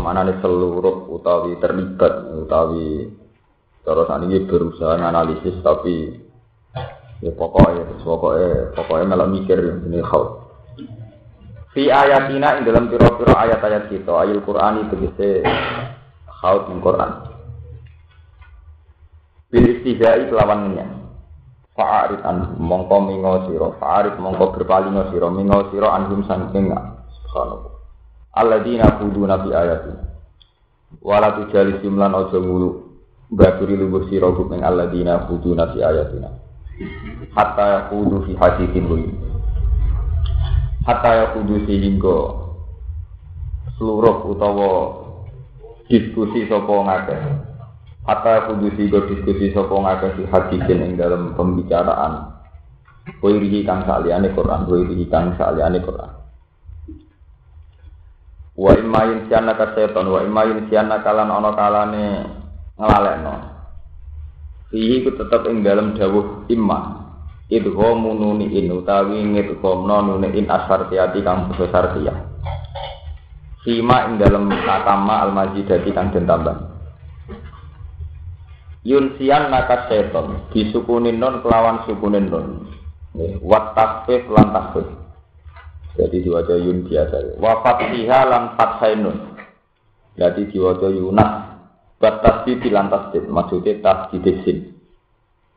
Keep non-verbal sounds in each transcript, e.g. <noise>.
mana nih seluruh utawi terlibat utawi terus ini berusaha analisis tapi ya pokoknya pokoknya pokoknya malah mikir ini haut. Fi ayatina ing dalam piro-piro ayat-ayat kita ayat Quran itu bisa haut ing Quran. Bil istihai kelawan niat. Fa'arid an mongko mingo siro, fa'arid mongko berpalingo siro, mingo siro anhum sangking subhanallah. Alladzina khuduna fi ayatina. Wala tujali jumlan ojo mulu baturi lubuh sira kuping alladzina khuduna fi ayatina. Hatta yaqudu fi haditsin wa Hatta yaqudu sehingga seluruh utawa diskusi sapa ngakeh. Hatta yaqudu sehingga diskusi sapa ngakeh fi haditsin ing dalam pembicaraan. Koirihi kang saliyane Quran, koirihi kang saliyane Quran. Wa imayin siana ka seton, wa imayin siana kalan ono kalane ngelalekno. Fihi ku tetep ing dalam dawuh imma. Idho mununi in utawi ngidhomno nuni in asartiyati kang besar tiya. Fima ing dalam nakama al-majidati kang den tambah. Yunsian naka seton, disukunin non kelawan sukunin non. Wat takfif lan. Jadi diwaca yun biasa. Wafat siha lan fathainun. Jadi diwaca yunas. Batas di lan tasdid. Maksudnya tasdid sin.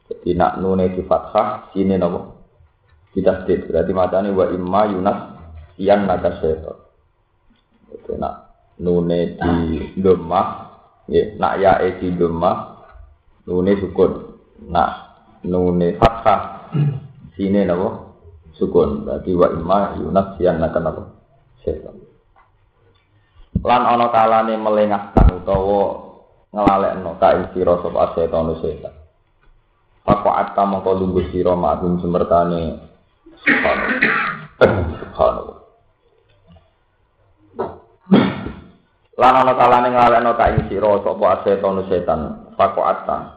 Jadi nak nune di fathah, sini nopo. Di tasdid. Berarti macamnya wa imma yunas sian naga seto. Jadi nak nune di domah. Ya, nak ya e di domah. Nune sukun. Nak nune fathah. Sini nopo sukun. Berarti wa imma yunas yang akan apa setan lan ana kalane melengahkan utawa ngelalekno ka ing sira sapa setan setan Pako atta mongko lungguh sira ma'dum semertane. Subhanallah. Lan ana kalane ngelalekno ka ing sira sapa setan setan Pako atta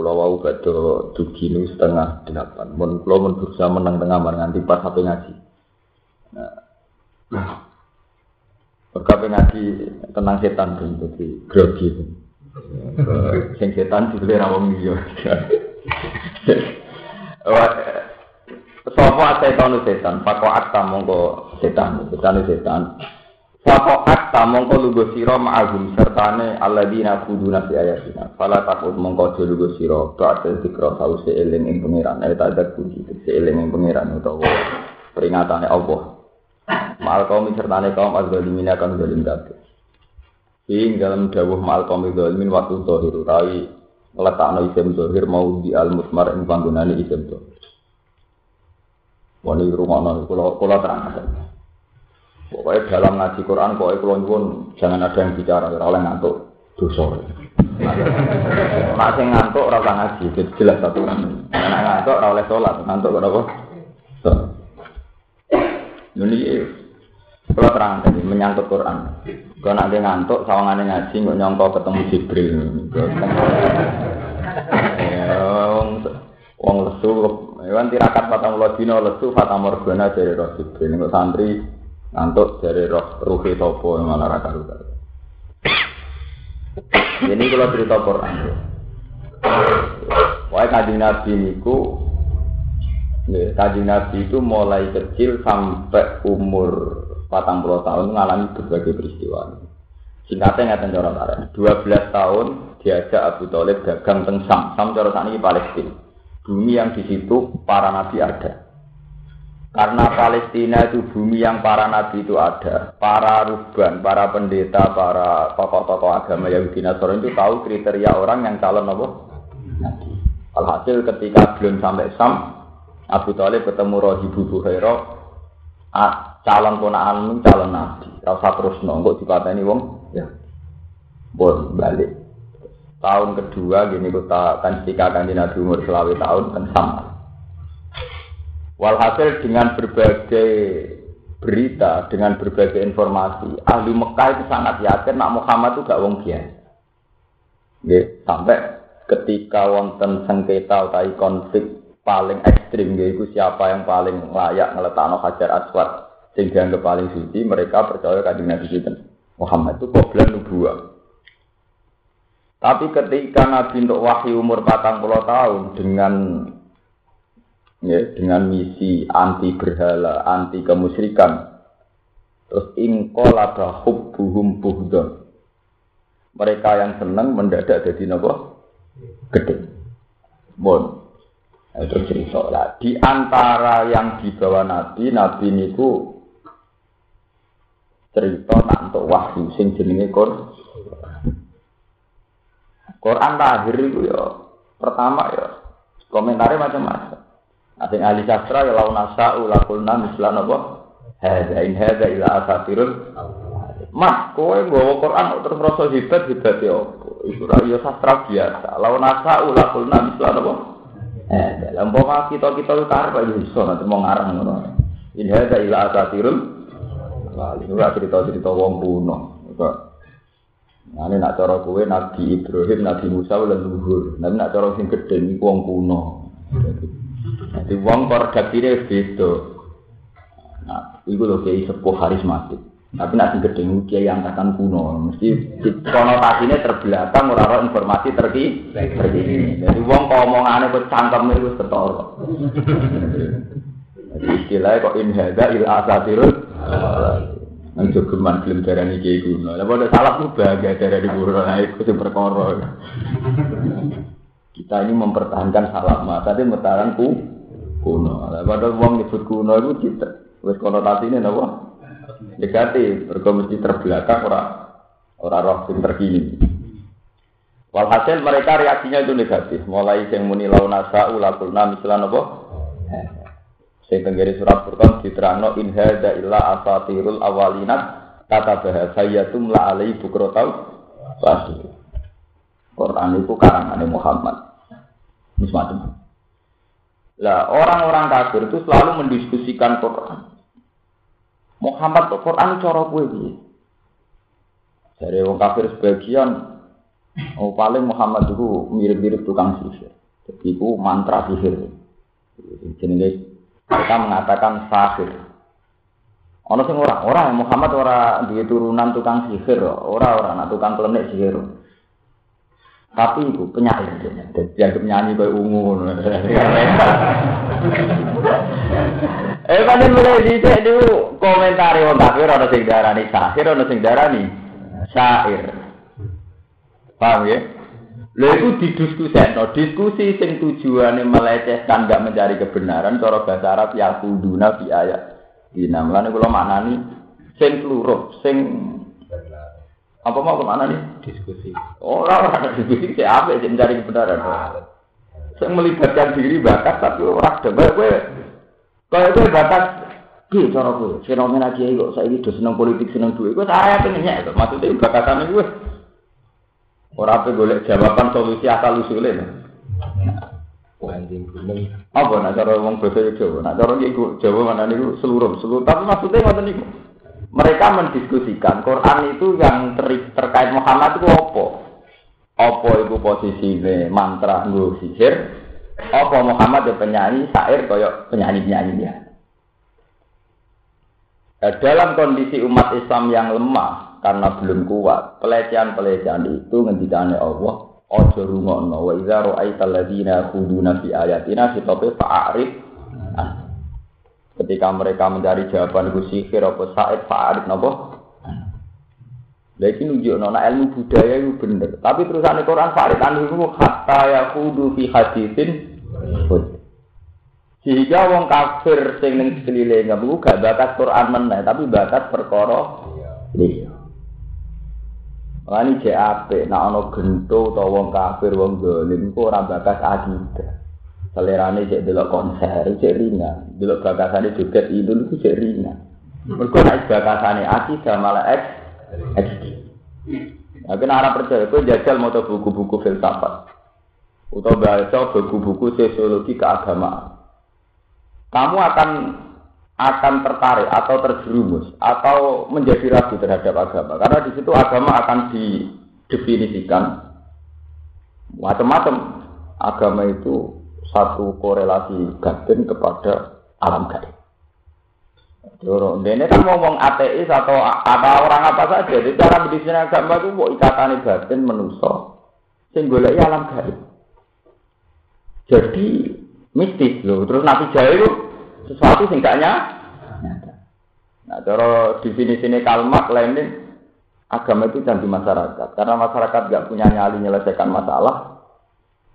Kulo wau badhe dugi nu setengah delapan. Mun kulo mun berusaha menang tengah mar nganti pas sampai ngaji. Nah. Berkape ngaji tenang setan pun jadi grogi. Sing setan dibeli ra wong liya. <laughs> Sopo setan setan, pako akta mongko setan, setan setan. Sapa akta mongko lugo sira ma'ahum sertane alladzina kuduna fi ayatina. Fala takut mongko aja lugo sira ba'da zikra sause eling ing pangeran. Eh tak ada kunci eling ing pangeran utawa peringatane Allah. Mal kaum sertane kaum azalimin akan zalim kabeh. Ing dalam dawuh mal kaum zalimin waktu zahir utawi ngletakno isim zahir mau di al mutmar ing panggonane isim zahir. Wani rumah kula kula terang Pokoknya dalam ngaji Quran, pokoknya kalau nyuwun jangan ada yang bicara, oleh ngantuk dosa. Nak sing ngantuk ora usah ngaji, jelas satu kan. Nak ngantuk ora oleh salat, ngantuk kenapa? Ini kalau terang tadi menyangkut Quran. Kalau nanti ngantuk, sawangane ngaji nggak nyongko ketemu Jibril. Wong lesu, Iwan tirakat patang dino lesu fatamor guna dari roh Jibril. Nggak santri ngantuk dari roh ruhi topo yang mana raka ruka. Ini kalau cerita Quran. Wah kajian Nabi niku, kajian Nabi itu mulai kecil sampai umur patang puluh tahun mengalami berbagai peristiwa. Singkatnya nggak cara. Dua belas tahun diajak Abu Talib dagang teng Sam. Sam cara ini Palestina. Bumi yang di situ para nabi ada. Karena Palestina itu bumi yang para nabi itu ada, para ruban, para pendeta, para tokoh-tokoh agama Yahudi Nasrani itu tahu kriteria orang yang calon apa? Nabi. Alhasil ketika belum sampai Sam, Abu Talib ketemu Rohibu Buhairo, calon ponakan calon nabi. Ora usah terusno, kok dipateni wong ya. Bon balik. Tahun kedua gini kita kan ketika kanji Nabi umur selawi tahun kan sama. Walhasil dengan berbagai berita, dengan berbagai informasi, ahli Mekah itu sangat yakin nak Muhammad itu gak wong biasa. sampai ketika wonten sengketa atau konflik paling ekstrim yaitu siapa yang paling layak ngeletakno hajar aswad sehingga yang paling suci mereka percaya kanjeng Nabi Muhammad itu koblan nubuah tapi ketika Nabi untuk wahyu umur patang puluh tahun dengan ya, dengan misi anti berhala, anti kemusyrikan, terus ingkolaba hubbuhum buhdon. Mereka yang senang mendadak jadi nopo gede. Bon. Nah, itu cerita lah. Di antara yang dibawa Nabi, Nabi niku cerita nak untuk wahyu sing jenenge Quran. Quran lahir itu ya pertama ya komentarnya macam-macam. Ada yang ahli sastra ya lawan nasa ulakulna mislan apa? Hada in hada ila asatirul. Mas, kowe nggawa Quran terus merasa hebat hebat ya Iku ya sastra biasa. Lawan nasa ulakulna mislan apa? Eh, dalam bawa kita kita karep aja iso nanti mau ngarang ngono. In hada ila asatirul. Wah, itu cerita-cerita wong kuno. Nah, ini nak cara kue Nabi Ibrahim, Nabi Musa udah luhur. Tapi nak cara sing gede ini wong kuno. Jadi wong ini beda. Nah, itu loh kayak sepuh harismatik. Tapi nak gede ini kiai angkatan kuno. Mesti konotasinya terbelakang orang informasi terki terkini. Jadi wong kau omongannya buat cangkem itu setor. Jadi istilahnya kok inhada il asatirul. Nang jogeman film darani kiai kuno. Lah padha salah ku bahagia darani kuno nah iku sing perkara. Kita ini mempertahankan salah mata tapi mempertahankan ku kuno. Padha wong nyebut kuno iku kita wis konotasine napa? Negatif, mergo mesti terbelakang ora ora roh sing terkini. Walhasil mereka reaksinya itu negatif. Mulai yang muni launasa ulakulna misalnya apa? Sing tenggeri surat Furqan diterangno in hadza illa asatirul awalinat kata bahasa yatum la alai bukrotau. Quran itu karangan Muhammad. Mismacam. Lah orang-orang kafir itu selalu mendiskusikan Quran. Muhammad tuh Quran cara kowe piye? Dari orang kafir sebagian oh paling Muhammad itu mirip-mirip tukang sihir. Jadi itu mantra sihir. Jenenge mereka mengatakan sahir. Ono sing ora, ora Muhammad ora duwe turunan tukang sihir, ora ora anak tukang klenik sihir. Tapi itu penyair dia, penyanyi kayak ungu. <laughs> eh kan mulai dicek dulu komentar wong kafir ana sing darani sahir, ana sing darani syair. Paham ya? Lha iku didiskusekno, diskusi sing tujuane melecehkan gak mencari kebenaran cara bahasa Arab ya kuduna fi ayat. Dina mulane kula maknani sing pluruh, sing apa mau ke mana nih? Diskusi. Ora ora diskusi apik sing mencari kebenaran. Sing melibatkan diri bakat tapi ora debat kowe. Kaya kowe bakat Ki cara kowe fenomena kiai kok saiki do seneng politik seneng duit. Kowe saya pengen nyek maksudnya bakatane kowe. Ora pe golek jawaban solusi asal usule. Anjing gunung. Apa nak cara wong basa Jawa? Nak cara iki Jawa mana niku seluruh, seluruh. Tapi maksudnya ngoten niku. Mereka mendiskusikan Quran itu yang ter terkait Muhammad itu apa? Apa itu posisinya mantra nggo sihir? Apa Muhammad itu penyanyi syair kaya penyanyi-penyanyi dia? dalam kondisi umat Islam yang lemah, karena belum kuat. Pelecehan-pelecehan itu ngendikane Allah, ojo rungokno wa idza ra'aital ladzina khuduna fi ayatina sitope fa'arif. Ketika mereka mencari jawaban itu sihir apa said fa'arif napa? Lha iki nunjukno nek ilmu budaya itu bener. Tapi terusane Quran Farid anu itu hatta yaqudu fi haditsin sehingga wong kafir sing ning sekeliling gak bakat Quran meneh tapi bakat perkara liya. Lani cek ape, nak ono gento atau wong kafir, wong dolim, kok ora bakas akidah. Selerane cek delok konser, cek ringan. Delok bakasane joget itu itu cek ringan. Mergo nek bakasane akidah malah X X. Nah, kena arah percaya, kowe jajal mau buku-buku filsafat. Atau baca buku-buku sosiologi keagamaan. Kamu akan akan tertarik atau terjerumus atau menjadi ragu terhadap agama. Karena di situ agama akan didefinisikan macam-macam. Agama itu satu korelasi batin kepada alam gaib. Dorong, ini kan ngomong ateis atau apa orang apa saja. Jadi cara mendefinisi agama itu mau ikatan batin menuso, singgulai alam gaib. Jadi mistis loh. Terus nabi jaya itu sesuatu singkatnya. Nah, cara definisi ini kalmak lainnya agama itu candu masyarakat. Karena masyarakat gak punya nyali menyelesaikan masalah,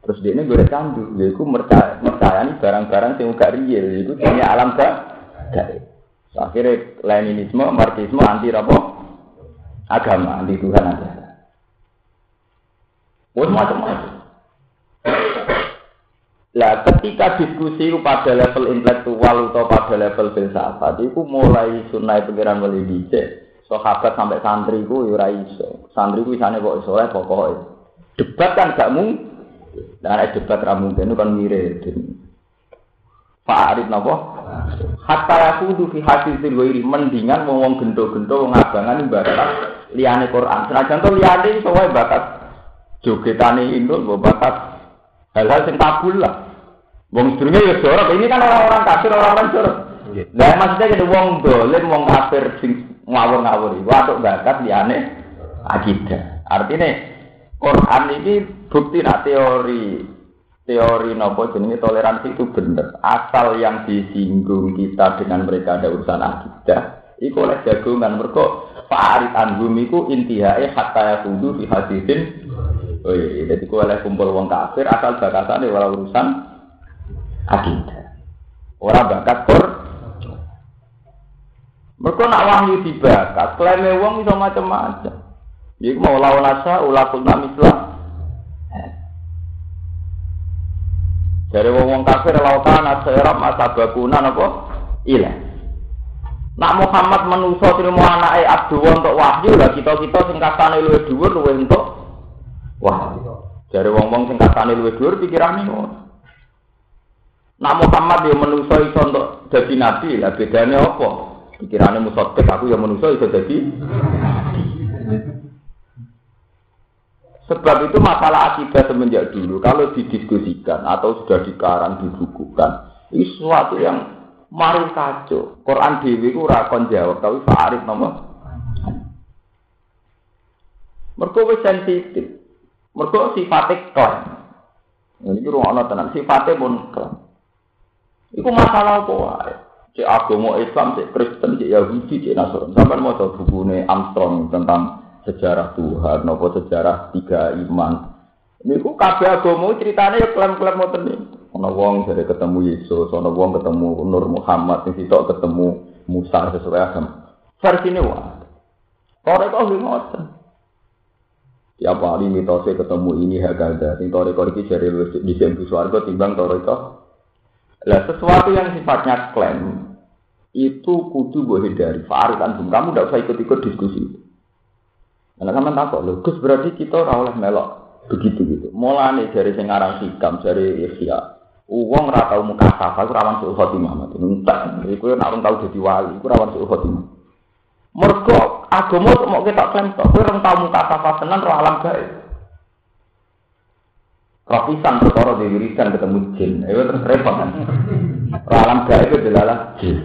Terus dia ini gue candu, dia itu percaya, percaya barang-barang yang gak real, itu punya alam gak gaib. Akhirnya Leninisme, Marxisme anti apa? Agama, anti Tuhan aja. Wah macam-macam. Lah ketika diskusi pada level intelektual atau pada level filsafat, itu mulai sunai pikiran wali dicek. Sahabat sampai santri ku ya ora iso. Santri ku isane kok iso pokoknya. Debat kan gak mungkin dengan ada debat ramu itu kan mirip. Pak Arif nopo? Hatta aku tuh fi hati mendingan ngomong gento-gento ngabangan bakat liane Quran. Senajan to liane soalnya bakat jogetane indul, bakat hal-hal sing tabul lah. Wong sedurunge ya jorok. Ini kan orang-orang kafir, orang-orang jorok. Lah maksudnya jadi wong dolim, wong kafir sing ngawur-ngawur. Watuk bakat liane akidah. Artinya Quran ini bukti nak teori teori nopo jenenge toleransi itu benar. Asal yang disinggung kita dengan mereka ada urusan akidah, itu oleh jagungan mereka Fa'arid anhum iku intihae hatta yakudu fi hadisin. Oh iya, jadi ku oleh kumpul wong kafir asal bakatane ora urusan akidah. Ora bakat kor. Mereka nak wahyu dibakat, klaime wong iso macam-macam. Iku mau lawan asa ulakul namislah. Dari wong wong kafir lautan asyrab bakuna apa? Iya. Nak Muhammad menuso trimo anake Abdul untuk wahyu lah kita kita sing kasane luwih dhuwur wahyu. Dari wong wong sing kasane luwih dhuwur pikirane ngono. Muhammad dia menuso iso untuk jadi nabi lah bedanya apa? Pikirane musotek aku yang menuso iso jadi Sebab itu masalah akidah semenjak dulu kalau didiskusikan atau sudah dikarang dibukukan ini sesuatu yang mari kacau. Quran dewi itu rakon jawab tapi Farid nomor. Mereka sensitif. Mereka sifatnya klaim. Ini ruang tenan sifatnya pun klaim. Itu masalah apa? Cek agama Islam, cek Kristen, cek Yahudi, cek Nasrani. Sampai mau buku Armstrong tentang sejarah Tuhan, nopo sejarah tiga iman. Ini ku kabeh agama ceritanya ya klaim-klaim ngoten niku. Ana wong dari ketemu Yesus, ana wong ketemu Nur Muhammad, sing sitok ketemu Musa sesuai agama. Versi ini wah. Korek kok ngoten. Tiap hari mitosnya ketemu ini hagada. Sing toreko iki jare luwih dhisik swarga timbang toreko. Lah sesuatu yang sifatnya klaim itu kudu gue hindari. Farid antum, kamu tidak usah ikut-ikut diskusi itu. Karena sama takut loh, Gus berarti kita ora oleh melok begitu gitu. Mulane dari sing aran hikam, dari Ihya. Uang ora tau muka iku rawan suul khotimah. Entek, iku nek ora tau dadi wali, iku rawan suul khotimah. Mergo agama mau kita klaim tok, kowe ora tau muka safa tenan ro alam gaib. Rapisan perkara diwiridan ketemu jin, itu terus repot kan. Ro alam gaib itu adalah jin.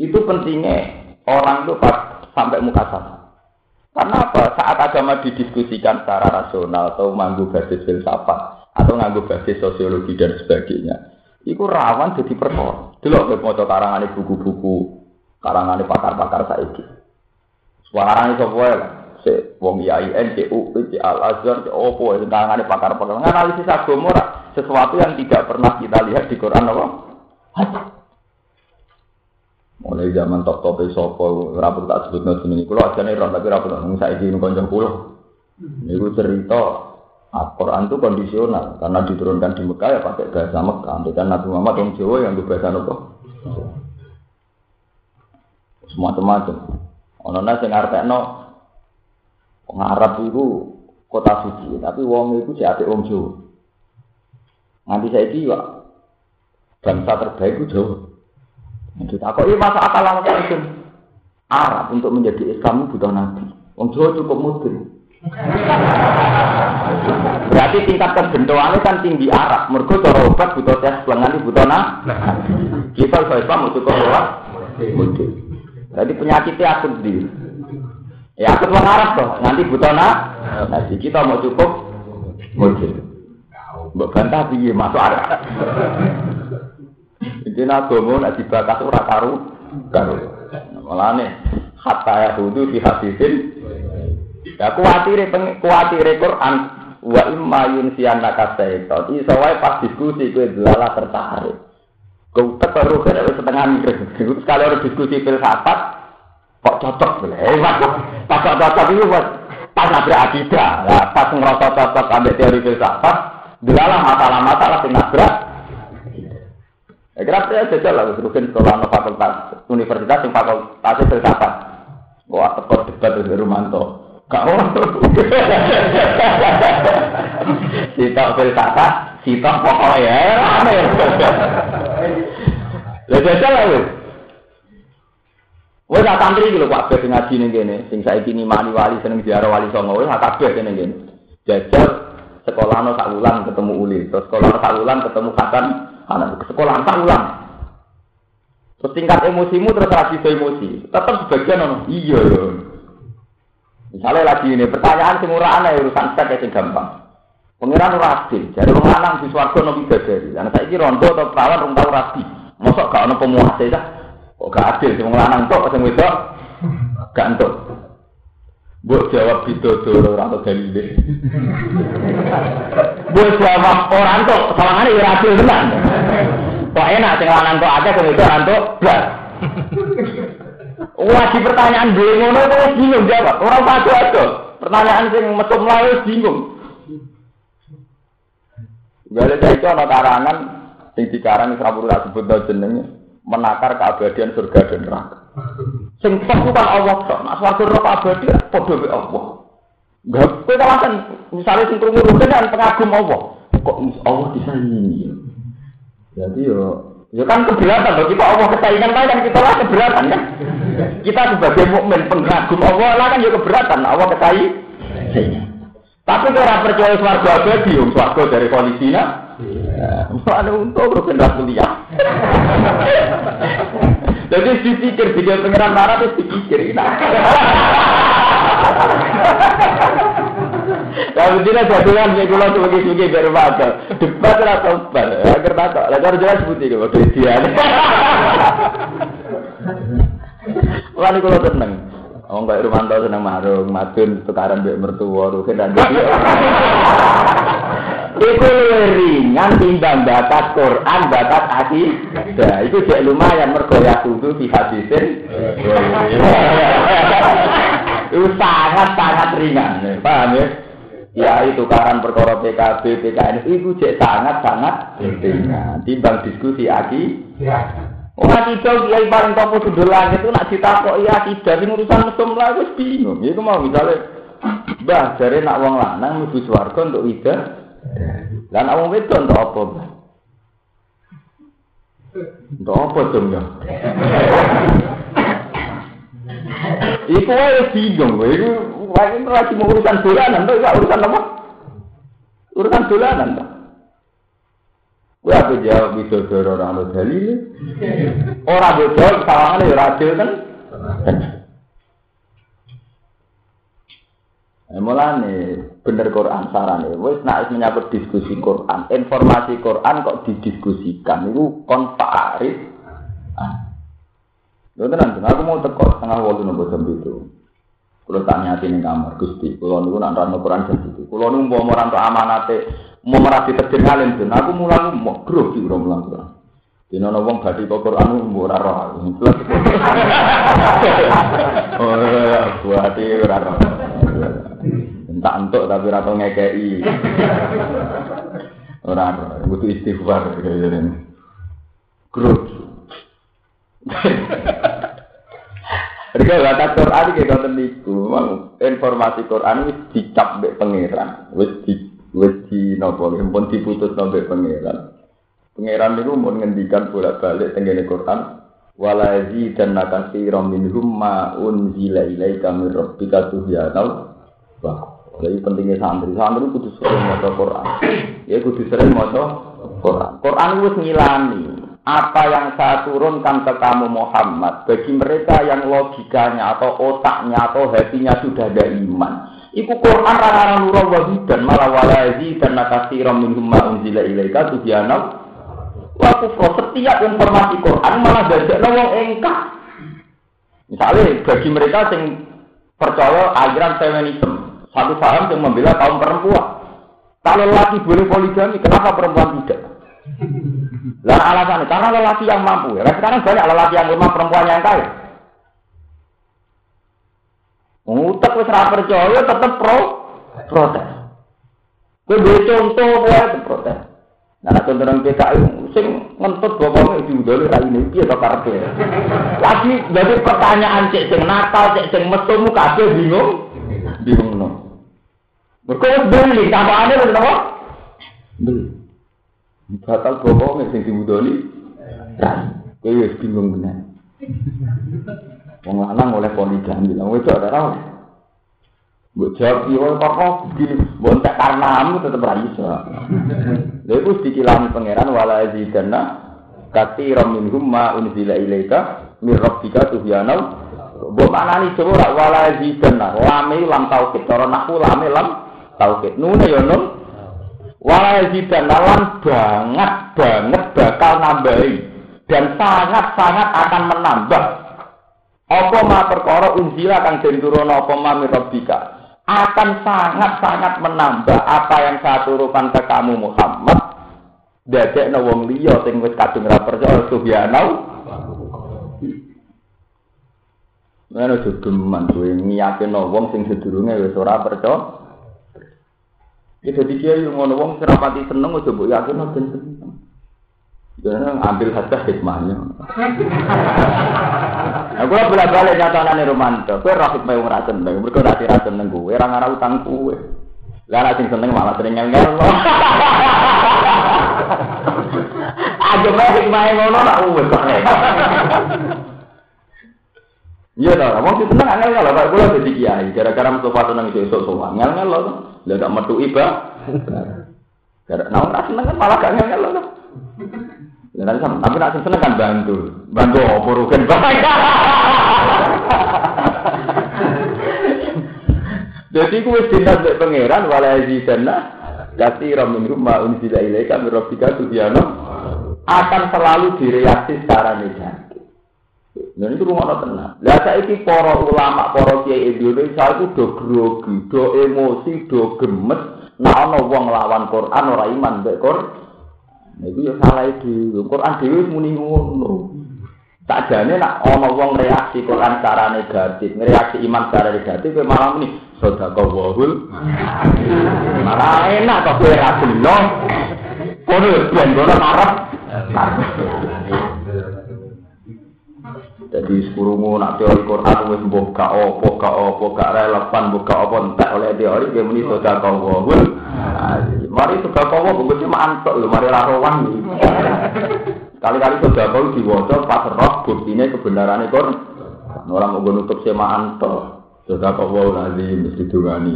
Itu pentingnya orang itu pas sampai muka sama. Karena apa? Saat agama didiskusikan secara rasional atau manggu basis filsafat atau nganggu basis sosiologi dan sebagainya, itu rawan jadi perkara. Dulu mau karangan buku-buku, karangan pakar-pakar saiki. Suaranya sebuah lah. Si wong IAIN, CUP, C Al Azhar, C Opo, karangan pakar-pakar. Analisis agama sesuatu yang tidak pernah kita lihat di Quran apa? Mulai zaman top top sopo rapor tak sebut nol sini. Kulo aja nih tapi rapor nggak saya ini konjong kulo. Ini cerita Al-Quran itu kondisional karena diturunkan di Mekah ya pakai bahasa Mekah. Kan Nabi Muhammad yang Jawa yang bahasa apa? Semacam-macam. Ono nang sing arepno wong Arab iku kota suci, tapi wong iku sik apik wong Jawa. Nganti saiki kok bangsa terbaik itu Jawa. Tak iya masa akal itu Arab untuk menjadi Islam butuh nabi. Wong Jawa cukup mudin. Berarti tingkat kebentuannya kan tinggi Arab. Mereka cara obat butuh tes pelanggan butuh nah. Kita kalau Islam cukup lewat mudin. Jadi penyakitnya akut di. Ya akut wong Arab toh. Nanti butuh nah. Nah, kita mau cukup mudin. Mbak bantah piye masuk Arab. Ini agama nak dibakas ora karu karu. Mulane hatta ya hudu fi hadisin. Ya kuatire kuatire Quran wa imma yunsiyan nakasaiton. Iso wae pas diskusi kowe delala tertarik. Kau terus kan setengah mikir. Sekali orang diskusi filsafat kok cocok hebat. Pas cocok itu pas pas nabrak akidah. Nah, pas ngerasa cocok ambil teori filsafat, delala masalah-masalah sing nabrak Ya kira saya jajal lah, rugen sekolah no fakultas universitas yang fakultas filsafat. Wah, tekor debat dari Rumanto. Gak mau. <laughs> Sitok filsafat, sitok pokoknya ya rame. Ya jajal lah. Wes tak santri iki lho Pak Bes ngaji ning kene, sing saiki ni mani wali seneng ziarah wali songo wis tak kabeh kene kene. Jajal sekolah no sak wulan ketemu uli, terus sekolah sak wulan ketemu Hasan anak sekolah tak ulang. Terus tingkat emosimu terus lagi emosi. Tetap sebagian ono. Iya ya. Misalnya lagi ini pertanyaan sing ora aneh urusan stek sing gampang. Pengiran ora adil. Jadi wong lanang di swarga nopo bidadari. Lah saiki rondo atau perawan rong tau rabi. Mosok gak ono pemuase ta? Kok gak adil sing lanang tok sing wedok gak entuk. Mbok jawab bidodoro ora ono dalile. Mbok jawab ora entuk, sawangane ora adil tenan. Kok enak sing lanang kok akeh sing itu antuk blas. Lagi pertanyaan gue ngono itu bingung jawab. Orang padu aja. Pertanyaan sing metu mlayu bingung. Gale itu ana karangan sing dikarang Srawura sebut jenenge menakar keabadian surga dan neraka. Sing tok kan Allah tok. Nek swarga neraka abadi padha mek Allah. Gak kowe kan misalnya sing krungu kan pengagum Allah. Kok Allah disaingi? Jadi yo Ya kan keberatan loh, kita Allah kesayangan kan kita lah keberatan kan. Kita sebagai mukmin pengagum Allah lah kan ya keberatan, Allah kesayangan. Tapi kalau percaya swarga abadi, om swarga dari Palestina, ada untuk rukun kuliah. Jadi dipikir di pengiran marah terus dipikir. <laughs> Kalau tidak jadikan ya kalau sebagai sebagai biar baca. Debat atau bar. Agar tak. Lalu jelas putih kalau dia. Lalu <laughs> kalau tenang. Oh rumah Rumanto seneng marung, madun tukaran mbek mertua, rugen dan jadi. Itu ringan timbang batas Quran, batas hati. Nah, itu cek lumayan mergo ya kudu di hadisin. <laughs> Itu sangat-sangat ringan, paham ya? Ya itu karan perkara PKB, PKN itu cek sangat-sangat ringan. Timbang diskusi aki. Oh akidah kiai paling topo sudul langit itu nak ditakok iya akidah sing urusan mesum lah wis bingung. Iku mau misalnya Mbah jare nak wong lanang mlebu swarga untuk wida. Lah nak wong wedok untuk apa? Untuk apa ya? Iku wae bingung, wae lagi mau urusan dolanan, tuh urusan apa? Urusan dolanan, tuh. Gue apa jawab itu doro orang lo dalil. Orang bocor sawangan ya radil kan. Eh, mulane bener Quran sarane wis nek menyangkut diskusi Quran, informasi Quran kok didiskusikan itu kon Aris. Ah. Lho tenan, aku mau teko setengah waktu nopo jam itu. Kalau tak nyati ning kamar Gusti, kalau niku nak rano Quran jam itu. Kalau niku mau merantau amanate mau merasi terjun ngalim tuh. Aku mulang mau grup di urung mulang Quran. Di nono wong badi kok Quran mau ora roh. <laughs> Oh buati ora roh. Entak entuk tapi ora tau ngekeki. Ora roh, butuh istighfar grup. Mereka kata Quran kayak niku. Informasi Quran wis dicap pangeran. Wis wis di napa pun diputus mbek pangeran. Pangeran niku mau ngendikan bolak-balik tenggene Quran. Walazi dan nakasirom minhum ma unzila ilaika min rabbika tuhyana wa Jadi pentingnya santri, santri kudu sering maca Quran. Ya kudu sering maca Quran. Quran itu ngilani apa yang saya turunkan ke kamu Muhammad bagi mereka yang logikanya atau otaknya atau hatinya sudah ada iman. Iku Quran rara nurul dan malah walazi dan nakasirom minhum ma unzila ilaika tuhyana wa Setiap informasi Quran malah dadekno wong engkang. Misalnya bagi mereka yang percaya aliran feminisme, satu paham yang membela kaum perempuan. Kalau laki boleh poligami, kenapa perempuan tidak? Lah alasannya karena lelaki yang mampu. Ya, sekarang banyak lelaki yang lemah, perempuan yang kaya. Ngutek wis ora percaya tetep pro protes. Kowe contoh buat protes. Nah, contoh nang PKI sing ngentut bapaknya diudoli ra ini piye to karepe. Lagi dadi pertanyaan cek sing nakal, cek sing mesu kabeh bingung. Bingung no. Mergo wis beli tampakane wis napa? Beli. Batal bapaknya sing diudoli. Ra. Kowe wis bingung bener. Wong lanang oleh poligami, lha wedok ora ora. Mbok jawab yo kok begini, mbok tak karena tetep ra iso. Lha iku dikilani pangeran wala zidanna katsiran minhum ma unzila ilaika mir rabbika tuhyana. Mbok maknani coba ora wala zidanna, lame lam tauhid cara naku lame lam tauhid. Nune yo nun. Wala zidanna lan banget banget bakal nambahi dan sangat-sangat akan menambah apa ma perkara unzila kang den turuna apa ma rabbika akan sangat-sangat menambah apa yang saya turunkan ke kamu Muhammad. Dadek no wong liya sing wis kadung ra percaya subhanau. Mana jogeman kowe ngiyakino wong sing sedurunge wis ora percaya. Iki dadi kiai ngono wong serapati seneng aja mbok yakino ben seneng. Jangan ambil hasil hikmahnya. Aku lah bolak balik nyata nane romanto. Kue rafik mau ngerasen deh. Mereka nanti rasen neng gue. Orang arah utang gue. Lah nanti seneng malah sering ngel. <laughs> Aja mau hikmahnya ngono nak gue. Iya dah, mau sih seneng ngel ngel. Kalau gue jadi kiai. Gara-gara Mustafa seneng esok soal ngel ngel loh. Lah gak metu iba. Gara, nah orang seneng kan malah gak ngel ngel loh. Tapi nak seneng kan bantu, bantu apa rugen Jadi kuwi dinas mek pangeran wala yazidana kasira min rumma unzila ilaika min rabbika tubyana akan selalu direaksi secara negatif. Dan itu rumah tenang. Lah saiki para ulama, para kiai Indonesia itu do grogi, do emosi, do gemes. Nah ana wong lawan Quran ora iman mbek Quran. Itu ya salah itu. Quran dewi muni ngono. Tak jane nak ana wong reaksi Quran secara negatif, reaksi iman secara negatif kowe malah muni sedekah wahul. Malah enak kok kowe ra gelo. Kono ben kono marah. Jadi sekurungu nak teori Quran wis mbok gak opo, gak opo, gak relevan, mbok gak opo entek oleh teori dia muni sedekah wahul. Mari sudah kawo bungkusnya mantok lho, mari rawan. Kali-kali sudah kau diwaca pas roh buktinya kebenaran itu. Orang mau nutup sema anto, sudah kawo nanti mesti dungani.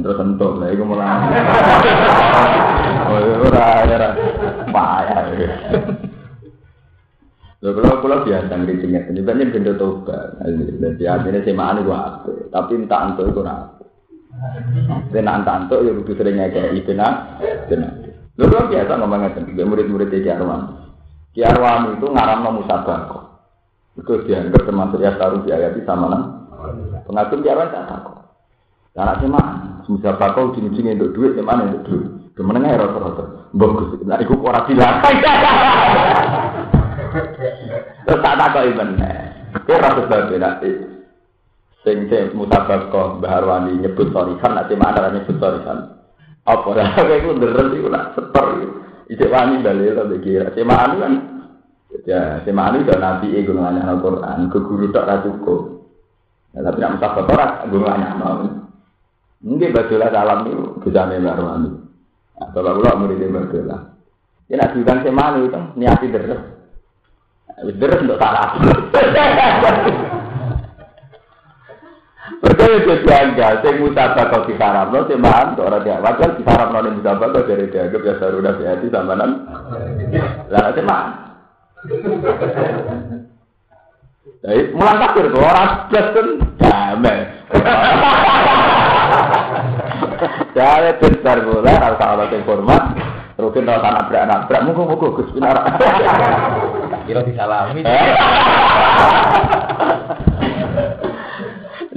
Terus entuk lah, itu malah. Oh, ora, ora, payah. Lho kalau kalau biasa ngeritingnya, ini banyak benda toba. Jadi akhirnya semaan itu apa? Tapi entah antuk itu apa. Benak tanto ya kudu sering ngekei benak benak. Kan biasa ngomong ngeten, murid-murid Ki Arwan. Ki itu ngaramno musabako. Itu dianggap termasuk ya taruh di ayat sama nang. Pengatur Arwan tak takut. Anak cuma musabako ujung-ujungnya untuk duit, gimana untuk duit? Kemenengah rata-rata. Bagus, nah itu orang bilang. <laughs> Terus tak takut iman. Kira sebab sing sing mutabaqah Mbah Arwani nyebut sorikan nanti mana nyebut sorikan apa ora kowe iku nderen iku nak setor iki wani dalil to iki anu kan Ya, Manu udah nabi ego nanya Al Quran, ke guru tak ra cukup. Ya, tapi nak musafir orang gue nanya mau. Mungkin bajulah salam itu memang Manu. Nah, kalau ulah muridnya bajulah. Ya nak diundang si Manu itu niati deres. Wis deres untuk salam. <laughs> Betul itu janggal, saya musabah kau disaram, lo sembaan, orang dia wajar disaram lo musabah kau dari dia, gue biasa udah hati sambanan. Lah sembaan. Jadi mulang kafir tuh orang plus kan damai. Jadi besar bola, rasa Allah yang hormat, rukin rasa nabrak nabrak, muka muka gus binar. Kira disalami. <laughs> <laughs>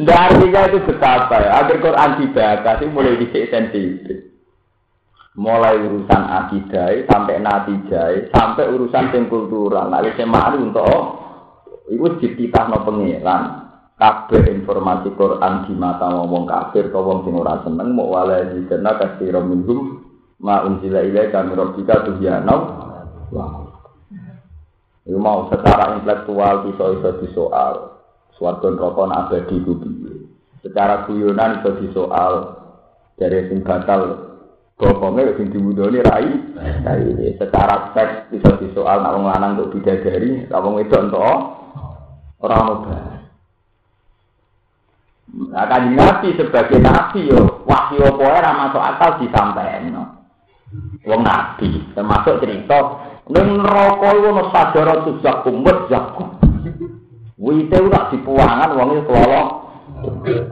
Nggak artinya itu betapa ya. Agar Quran dibaca sih mulai dicek sensitif. Mulai urusan akidah sampai natijah sampai urusan yang kultural. Nah, ini malu untuk itu dititah no pengiran. Kabeh informasi Quran di mata ngomong kafir, kau wong sing ora seneng, mau wala di kena kasih rominhum ma unzila ilaih kami robika tuhyana. Itu mau secara intelektual bisa-bisa disoal. Suarga neraka abadi ku Secara guyonan iso disoal dari sing batal bokongnya sing diwudoni rai. Rai secara seks iso disoal nak wong lanang untuk bidadari, nak wong itu untuk orang muda. Nah, kan nabi sebagai nabi yo wahyu apa ora masuk akal disampaikan. Wong nabi termasuk cerita ning neraka iku ono sadara tuzakum wa zakum. Wite ora dipuangan wong itu kelolo.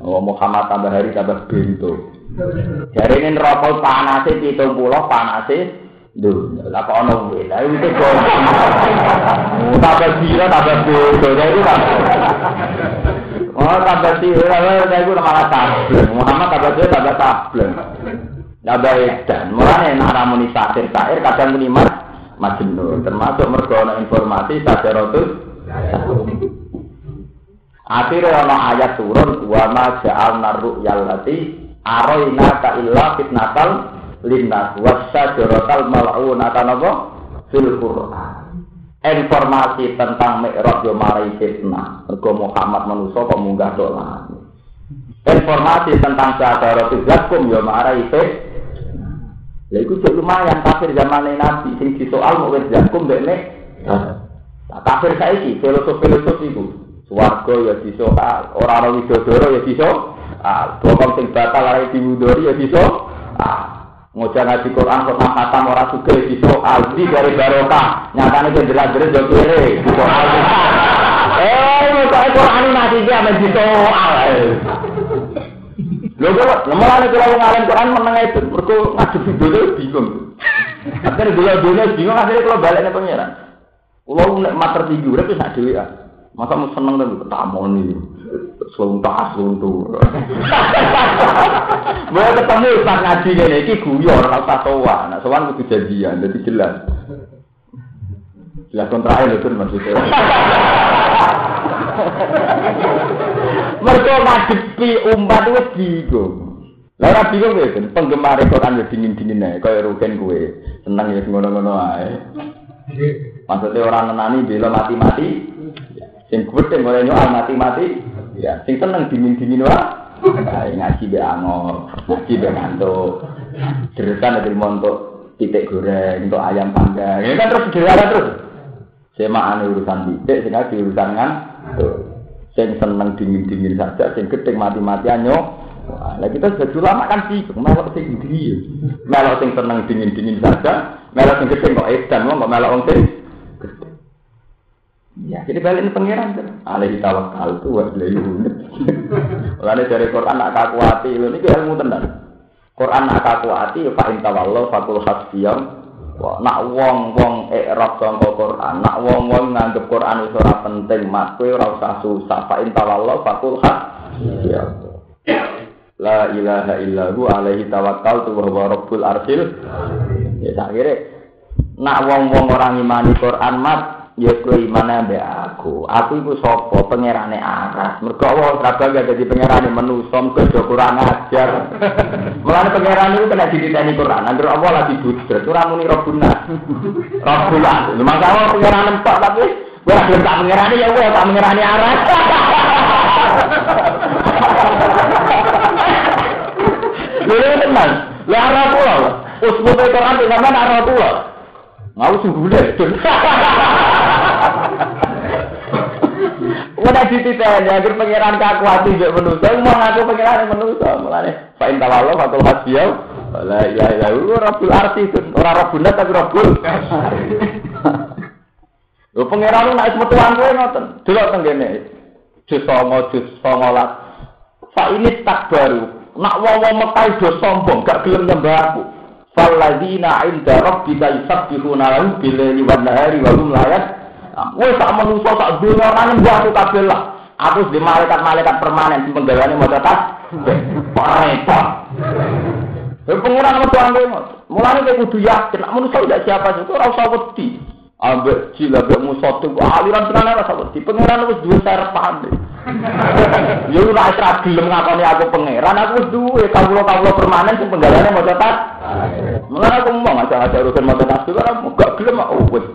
Oh Muhammad tambah hari tambah bento. Jare ini neraka panase 70 panase Duh, lah kok ono wit. Lah itu kok. Oh, tambah sira tambah bento. Jadi kan. Oh, tambah sira lah iku malah tableng. Muhammad tambah sira tambah tableng. Tambah edan. Mulane nek ora muni satir sair kadang muni mas majnun. Termasuk mergo informasi sajarotus. Akhirnya ana ayat turun wa ma ja'alna ru'yal lati araina ka illa fitnatal linnas wasyajaratal mal'unata napa fil Qur'an. Informasi tentang Mi'raj yo marai fitnah. Mergo Muhammad manusa kok munggah. Informasi tentang syajaratul zakum yo marai fitnah. Lha iku cek lumayan kafir zaman Nabi sing disoal mau wis zakum mbek Nah, kafir saiki filosofi-filosofi iku Swarga ya disoal, ora ana widodoro ya disoal. Ah, bokong sing batal ora diwudori ya disoal. Ah, ngocah ngaji Quran kok khatam ora ya disoal. Di dari barokah, nyatane sing jelas-jelas yo kere disoal. Eh, kok Quran nanti dia men disoal. Lho kok lemane kula wong alim Quran itu mergo ngadep video bingung. Akhirnya dulu dunia bingung akhirnya kalau baliknya pangeran. Kulo nek mater tinggi urip wis sak dhewean. masa mau seneng kan tak <laughs> mau nih seluntas seluntur gue ketemu pas ngaji gini ki guyor kalau tak tua nah soal itu kejadian jadi jelas. Jelas kontra itu kan maksudnya. <laughs> Mereka ngadepi umat itu bingung. Lah ora bingung kowe kan penggemar itu kan dingin-dingin ae koyo rugen kowe. Seneng ya ngono-ngono ae. Maksudnya orang nenani bela mati-mati. Sing gedhe mulai nyoal mati-mati, ya sing seneng dingin-dingin wae. Ngaji be angor, ngaji be ngantuk. Deretan dari montok titik goreng, untuk ayam panggang. Ini kan terus sederhana terus. Semaan urusan titik, sing ngaji urusan kan. Sing seneng dingin-dingin saja, sing gedhe mati-matian yo. Nah, kita sebagai ulama kan sih, melok sing dingin. Melok sing seneng dingin-dingin saja, melok sing gedhe kok edan, kok melok sing Ya, jadi balik ini pangeran kan. Alaihi tawakal tu wa ilaihi unib. Mulane dari Quran nak kaku ati, lho niki ilmu tenan. Quran nak kaku ati fa in tawallahu fakul hasbiyam. Nak wong-wong ikrab sangka Quran, nak wong-wong nganggep Quran wis ora penting, mak kowe ora usah susah. Fa in tawallahu fakul hasbiyam. La ilaha illahu alaihi tawakkal tu wa rabbul arsil. Ya akhirnya nak wong-wong orang imani Quran mat ya kowe iman ambek aku. Aku iku sapa? Pangerane aras. Mergo Allah ora bangga dadi pangerane manusa, mergo kurang ajar. <laughs> Mulane pangeran iku kena dititeni Quran. Anggere Allah lagi budret, ora muni Rabbuna. <laughs> Rabbuna. Masa Allah pangeran nempak tapi ora gelem tak pangerane ya kowe tak pangerane aras. <laughs> Lha tenan. Lah arah kula. Usbul Quran sampean arah kula. Mau sungguh deh. Udah dititeni agar pangeran kaku hati mbek manusa, mau ngaku pangeran manusa. Mulane fa in tawallu fatul hasbiyau. Ya ya rabbul arsi ora rabbul tapi rabbul. Lho pangeran nek metu kowe ngoten. Delok teng kene. Jus 9 jus 19. Fa ini tak baru. Nak wong-wong Mekah do sombong, gak gelem nyembah aku. Falladzina 'inda rabbika yusabbihuna lahu bil-laili wan-nahari wa hum Wes sak manusa sak dunya ora nyembah aku kabeh lah. Aku di malaikat-malaikat permanen sing penggaweane maca tas. Repot. Eh pengiran metu anggo Mulane kowe kudu yakin nek manusa tidak siapa itu ora usah wedi. Ambek cila ambek musuh tuh aliran tenan ora usah wedi. Pengiran wis duwe sarapan. <laughs> Ya ora ora gelem ngakoni aku pangeran, aku wis duwe kawula-kawula permanen sing penggalane maca tas. Mulane aku mau ngajak-ngajak urusan maca tas ora gak gelem aku wis.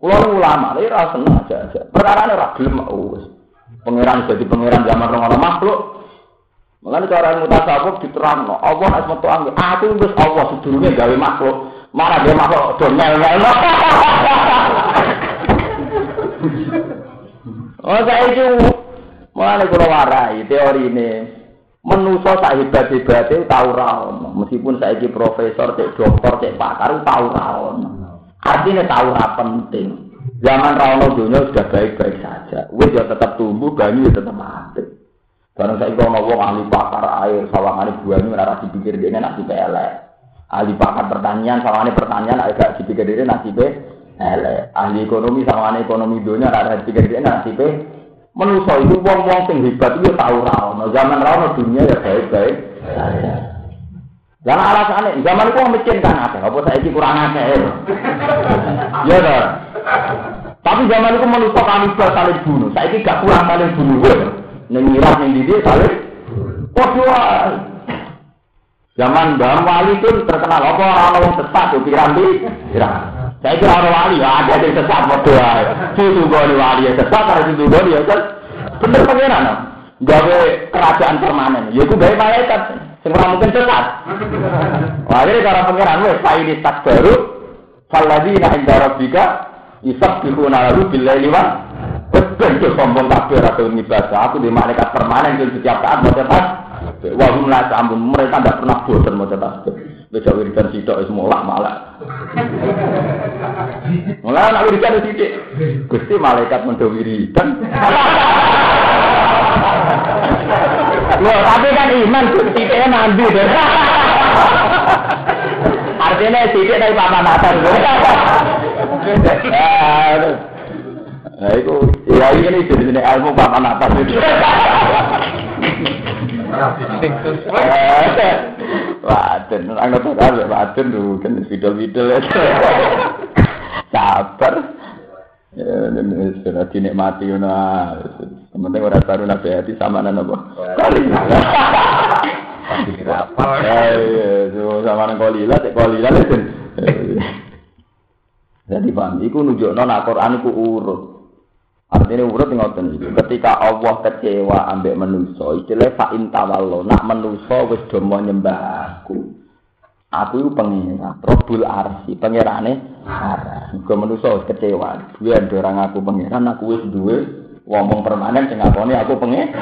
Kulo ulama, lha ora seneng aja-aja. Perkara ora gelem wis. Pangeran jadi pangeran zaman rong ana makhluk. Mulane cara ilmu tasawuf diterangno, Allah nek metu anggo, aku wis Allah sedurunge gawe makhluk. Mana dia makhluk do nyel-nyel. <laughs> Oh saya itu mulai kalau warai teori ini menuso sak hebat hebatnya tahu rawon meskipun ini profesor cek dokter cek pakar tahu rawon artinya tahu rawon penting zaman rawon dunia sudah baik baik saja wes ya tetap tumbuh banyu ya tetap mati karena saya kalau ngomong ahli pakar air sawangan banyu nara dipikir dia nasi pelek ahli pakar pertanian sawangan pertanian agak dipikir dia nasi pelek elek. Ahli ekonomi sama ekonomi dunia ada tiga dia nasibe. Menuso itu wong-wong sing hebat itu tahu rawon. Zaman rawon dunia ya baik-baik. Jangan alasannya, zaman itu orang miskin kan ada, apa saya ini kurang ada ya. Ya? Tapi zaman itu manusia kanibal saling bunuh, saya ini gak kurang saling bunuh. Neng mirah, neng didi saling. Waduh, zaman Mbak Wali itu terkenal apa orang-orang sesat, pikiran di, pikiran. Saya kira orang wali ya ada yang sesat ya. Situ gue wali ya sesat, ada situ gue ya kan. Bener pengiran. Gawe kerajaan permanen. Ya itu gawe malaikat. Semua mungkin sesat. <laughs> Jadi cara pengiran gue saya ini tak baru. Faladi na indah rabbika isab bihuna lalu bila lima. Betul tuh sombong kabeh atau ngibadah. Aku di malaikat permanen jadi setiap saat mau cepat. Wahum lah ampun mereka tidak pernah bosan mau cepat. Beda wiridan sitok wis mulak malah. <laughs> Mulai anak wiridan sidik. Gusti malaikat mendo wiridan. <laughs> Loh, tapi kan iman sitiknya nanti deh. Artinya sidik dari papan atas. Nah, itu ya ini jadi ilmu papan atas itu. Waden, anggap aja waden kan video-video Sabar. Ya, sudah dinikmati nah. Penting orang baru nabi hati sama nana apa? Kali. Apa? Sama nana kolila, cek kolila Jadi paham, iku nunjukno nak Quran iku urut. Artinya urut ngoten iki. Ketika Allah kecewa ambek manusa, istilah fa intawallo, nak manusa wis do nyembah aku. Aku iku pengira, Rabbul Arsi, pengirane aras. Muga manusa wis kecewa. Duwe orang aku pengiran, aku wis duwe wong permanen sing ngakoni aku pengen.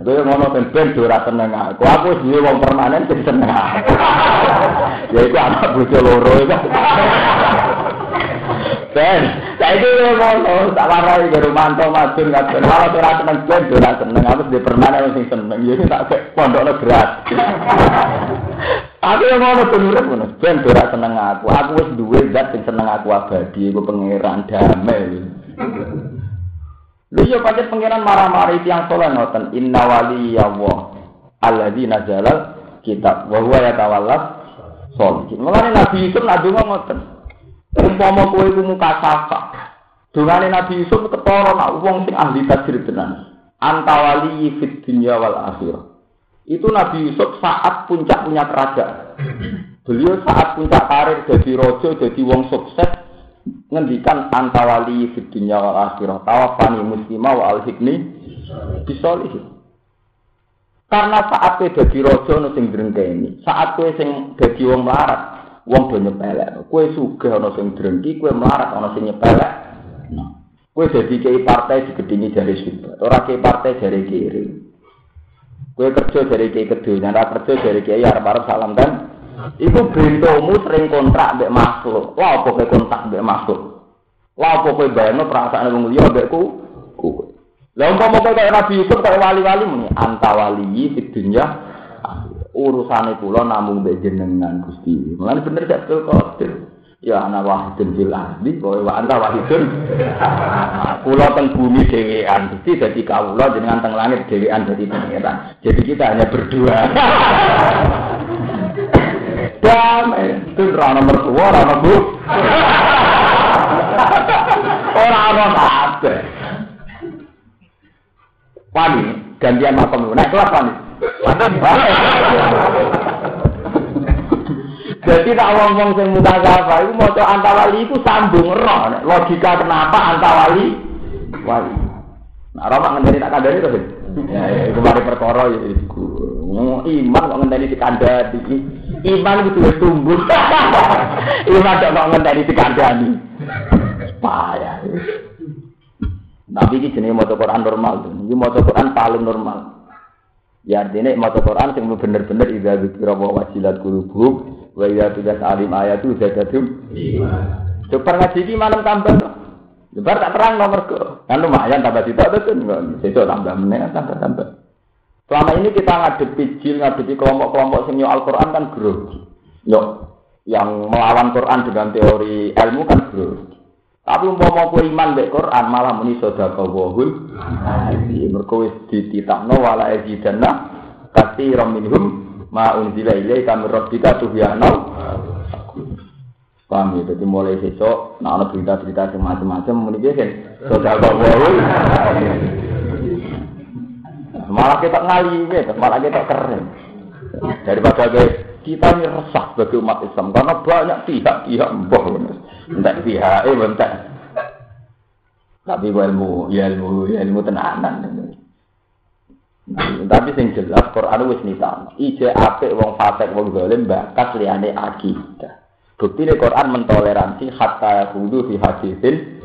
Kowe ngono ben ben ora seneng aku. Aku duwe wong permanen sing seneng aku. <laughs> ya iku anak bojo loro iku. <laughs> Ben, saiki ngono, tak warai karo mantu madun kabeh. Kalau ora seneng ben ora seneng, aku di permanen sing seneng. Ya tak kek pondokno berat. <laughs> Aku yang ngono penurut ngono, ben ora seneng aku. Aku wis duwe zat sing seneng aku abadi, iku pangeran damai. Lu yo pancet pangeran marah-marah yang soleh ngoten, inna wali ya Allah. Alladzi nazalal kitab wa huwa yatawallas sholihin. Mulane Nabi itu nadungo ngoten. Umpama kowe iku muka safa. Nabi Yusuf ketara nak wong sing ahli tajir tenan. Antawali fit dunya wal akhirah. Itu Nabi Yusuf saat puncak punya kerajaan. Beliau saat puncak karir jadi rojo, jadi wong sukses, ngendikan antawali fit dunya wal akhirah. Tawafani muslimah wa al-hikni bisolihi. Karena saat kowe dadi raja ono sing drengkeni, saat kowe sing dadi wong melarat, wong do nyepelek. Kowe sugih ana sing drengki, kowe melarat ana sing nyepelek. Nah, kowe dadi kiai partai digedingi jari sibuk, ora kiai partai jari kiri. Kowe kerja jari kiai kedunya, ora kerja jari kiai arep-arep salam kan. Iku bentomu sering kontrak mbek makhluk. Wah, apa kowe kontrak mbek makhluk? Wah, apa kowe bayangno perasaan wong liya mbek ku? Kowe. Lah umpama kowe kaya Nabi Yusuf kaya wali-wali muni antawali di dunya urusane kula namung mbek jenengan Gusti. Mulane bener gak betul qadir. Ya ana wahidun fil ardi kowe wa anta wahidun. Kula teng bumi dhewean Gusti dadi kawula jenengan teng langit dhewean dadi pangeran. Jadi kita hanya berdua. <laughs> Damai, itu rana mertua, rana bu. Orang-orang apa? Wani, gantian makom. Nah, kelas wani. Jadi tak ngomong sing muka apa, itu mau antawali itu sambung roh. Logika kenapa antawali wali. Nah, roh mak ngendani tak kandani tuh. Ya, ya, itu mari perkara ya iku. Iman kok ngendani dikandani. Iman itu wis tumbuh. <laughs> Iman kok ngendani dikandani. Payah. Tapi ini jenis maca Quran normal. Ini maca Quran paling normal. Ya artinya maca Quran sing bener-bener idza dzikra wa wajilat qulubuhum wa idza tudas alim ayatu zadatum Coba ngaji iki malam tambah. Coba tak terang nomor ke. Kan lumayan tambah sitok itu kan. Sitok tambah meneh tambah tambah. Selama ini kita ngadepi jil, ngadepi kelompok-kelompok sing Al-Qur'an kan grogi. Yo, yang melawan Quran dengan teori ilmu kan grogi. Tapi umpama kowe iman mek Quran malah muni sedekah wahul. Mergo wis dititakno wala ajidanna katsiran minhum ma unzila ilaika min rabbika tuhyana. Paham ya, jadi mulai besok, nah ada berita-berita semacam-macam, biasa, sedekah wahul. Malah kita ngali, malah kita keren. Daripada kita ini resah bagi umat Islam karena banyak pihak-pihak mbah entek pihak eh entek tapi ilmu ya ilmu ya ilmu tenanan tapi sing jelas Quran wis nitano ije apik wong fasik wong zalim bakat liyane akidah. Bukti Quran mentoleransi hatta hudu fi hadisin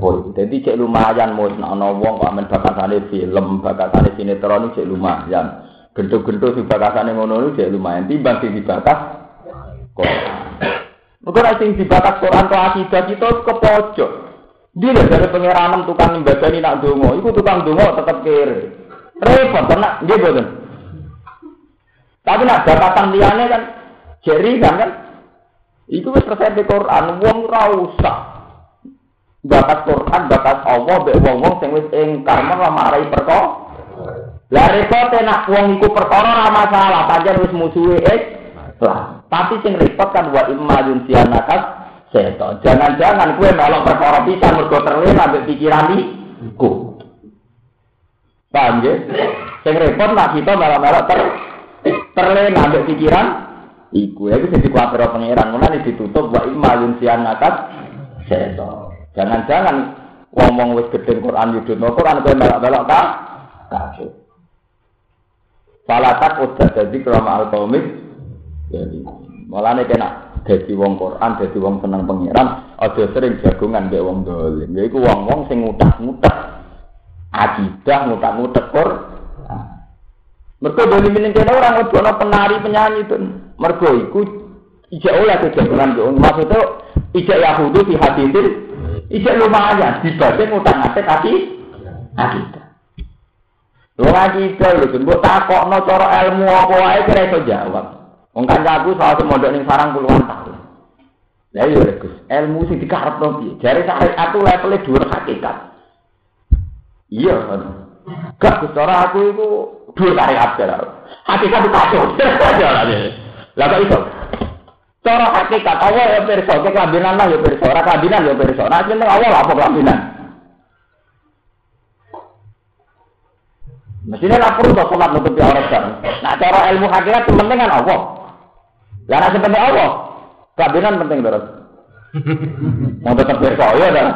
Oh, jadi cek lumayan mau ana wong kok amen bakatane film, bakatane sinetron cek lumayan. Gendut-gendut si bakasane ngono iki lumayan timbang sing dibakas Quran. Mungkin nek sing dibakas Quran to akidah kita ke pojok. Dia dari pengiranan tukang ini nak dongo, itu tukang dongo tetap kere. Repot, karena dia boten. Tapi nak bakatan liane kan, jeri kan kan, itu resep di Quran, wong ora usah. Bakat Quran, bakat Allah, be wong-wong sing wis ingkar malah marai perkara. Lah repot nak wong iku perkara ora masalah, pancen wis musuhe eh. Lah, tapi sing repot kan wa imma yunsianakas seto. Jangan-jangan kue melok perkara bisa mergo terlena ambek pikiran iku. Paham ya? Sing repot nak kita malah-malah ter terlena ambek pikiran iku. Ya sing dikuwatir pangeran mulane ditutup wa imma yunsianakas seto. Jangan-jangan ngomong wis gedhe Quran yudhun Quran kowe melok-melok ka kafir. Falatak udah jadi kerama al komik. Jadi malah nih kena jadi wong Quran, jadi wong seneng pangeran. Ada sering jagungan be wong dolim. Jadi wong wong sing ngutak ngutak akidah ngutak ngutak kor. Mereka dolim kena orang ngebono penari penyanyi itu. Mereka ikut ijak oleh kejagungan ke maksudnya ijak Yahudi di hati ijak lumayan dibanding ngutak ngatek hati akidah. Wong akidah lho, mbok takokno cara ilmu apa wae kira iso jawab. Wong kancaku soal mondok ning sarang puluhan tahun. Lah iya Gus, ilmu sing dikarepno piye? Jare syariat aku levele dhuwur hakikat. Iya, gak Gus cara aku iku dhuwur syariat jare. Hakikat itu kacau. <laughs> Lah kok iso? Cara hakikat Allah ya pirsa, ke kelambinan lah ya pirsa, ora kelambinan ya pirsa. Nah penting Allah lah apa kelambinan. Mestinya lah perlu kok sholat nutupi aurat kan. Nah cara ilmu hakikat itu penting kan Allah. Lah nek penting Allah, kelambinan penting terus. Mau tetap pirsa ya dah.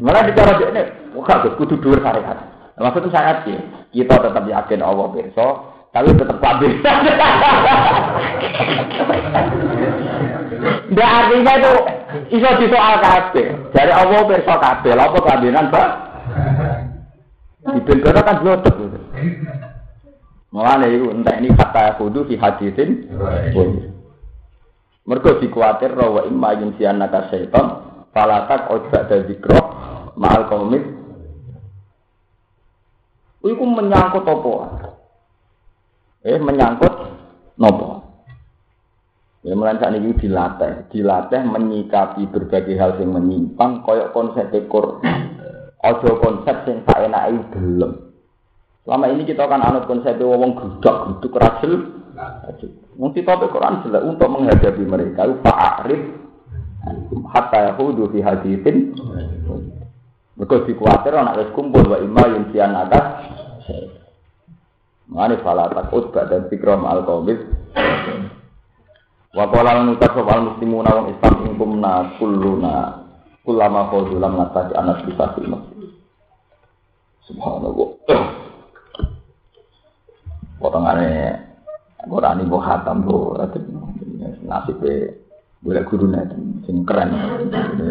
Malah bicara ini, wah kudu dhuwur syariat. Maksudnya syariat ya, kita tetap yakin Allah pirsa, tapi tetap kabeh. Ndak artinya itu iso disoal kabeh. Dari Allah pirsa kabeh, lha apa kabenan, Pak? Dibengkara kan blotek. Mulane iku entek ini kata kudu fi hadisin. Mergo dikuatir wa imma yunsiannaka syaitan falatak ojba dan zikro ma'al komit Iku menyangkut apa? Eh menyangkut nopo? Ya mulai saat ini dilatih, dilatih menyikapi berbagai hal yang menyimpang, koyok konsep dekor, ojo konsep yang tak enak itu belum. Selama ini kita akan anut konsep wong grudak, gruduk rajel, Mesti topik Quran jelas untuk menghadapi mereka. Pak Arif, hatta yahudu fi hadithin, mereka dikuatir anak wis kumpul wa imma yunsian atas. Mane fala takut dan fikram al qawmit. Wa qala lan utas al muslimuna wong Islam ing kumna kulluna kullama qawdulam ngatasi anak bisa film. Subhanallah. Potongane Quran ibu hatam bu, nasib boleh guru nanti, sing keren,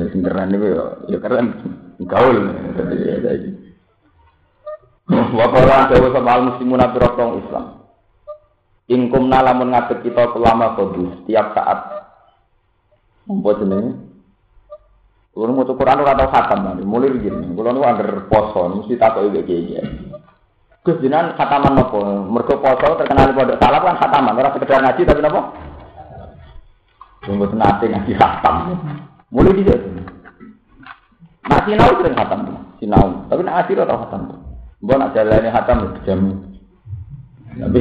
sing keren itu ya keren gaul dadi dadi <laughs> wa qala dawa sama muslimun abirotong Islam ingkum nalamun ngadeg kita selama kodu setiap saat apa jenenge Kulo mau Quran ora tau khatam nanti, mulai begini. Kulo nu angger poso, mesti takut iki iki. Gus jenengan khataman nopo? Mergo poso terkenal pondok salaf kan khataman, ora sekedar ngaji tapi nopo? Tunggu nate ngaji khatam. Mulai di Nah sinau sering hatam tuh, sinau. Tapi nak asir atau hatam Mbak nak jalannya hatam jam. Tapi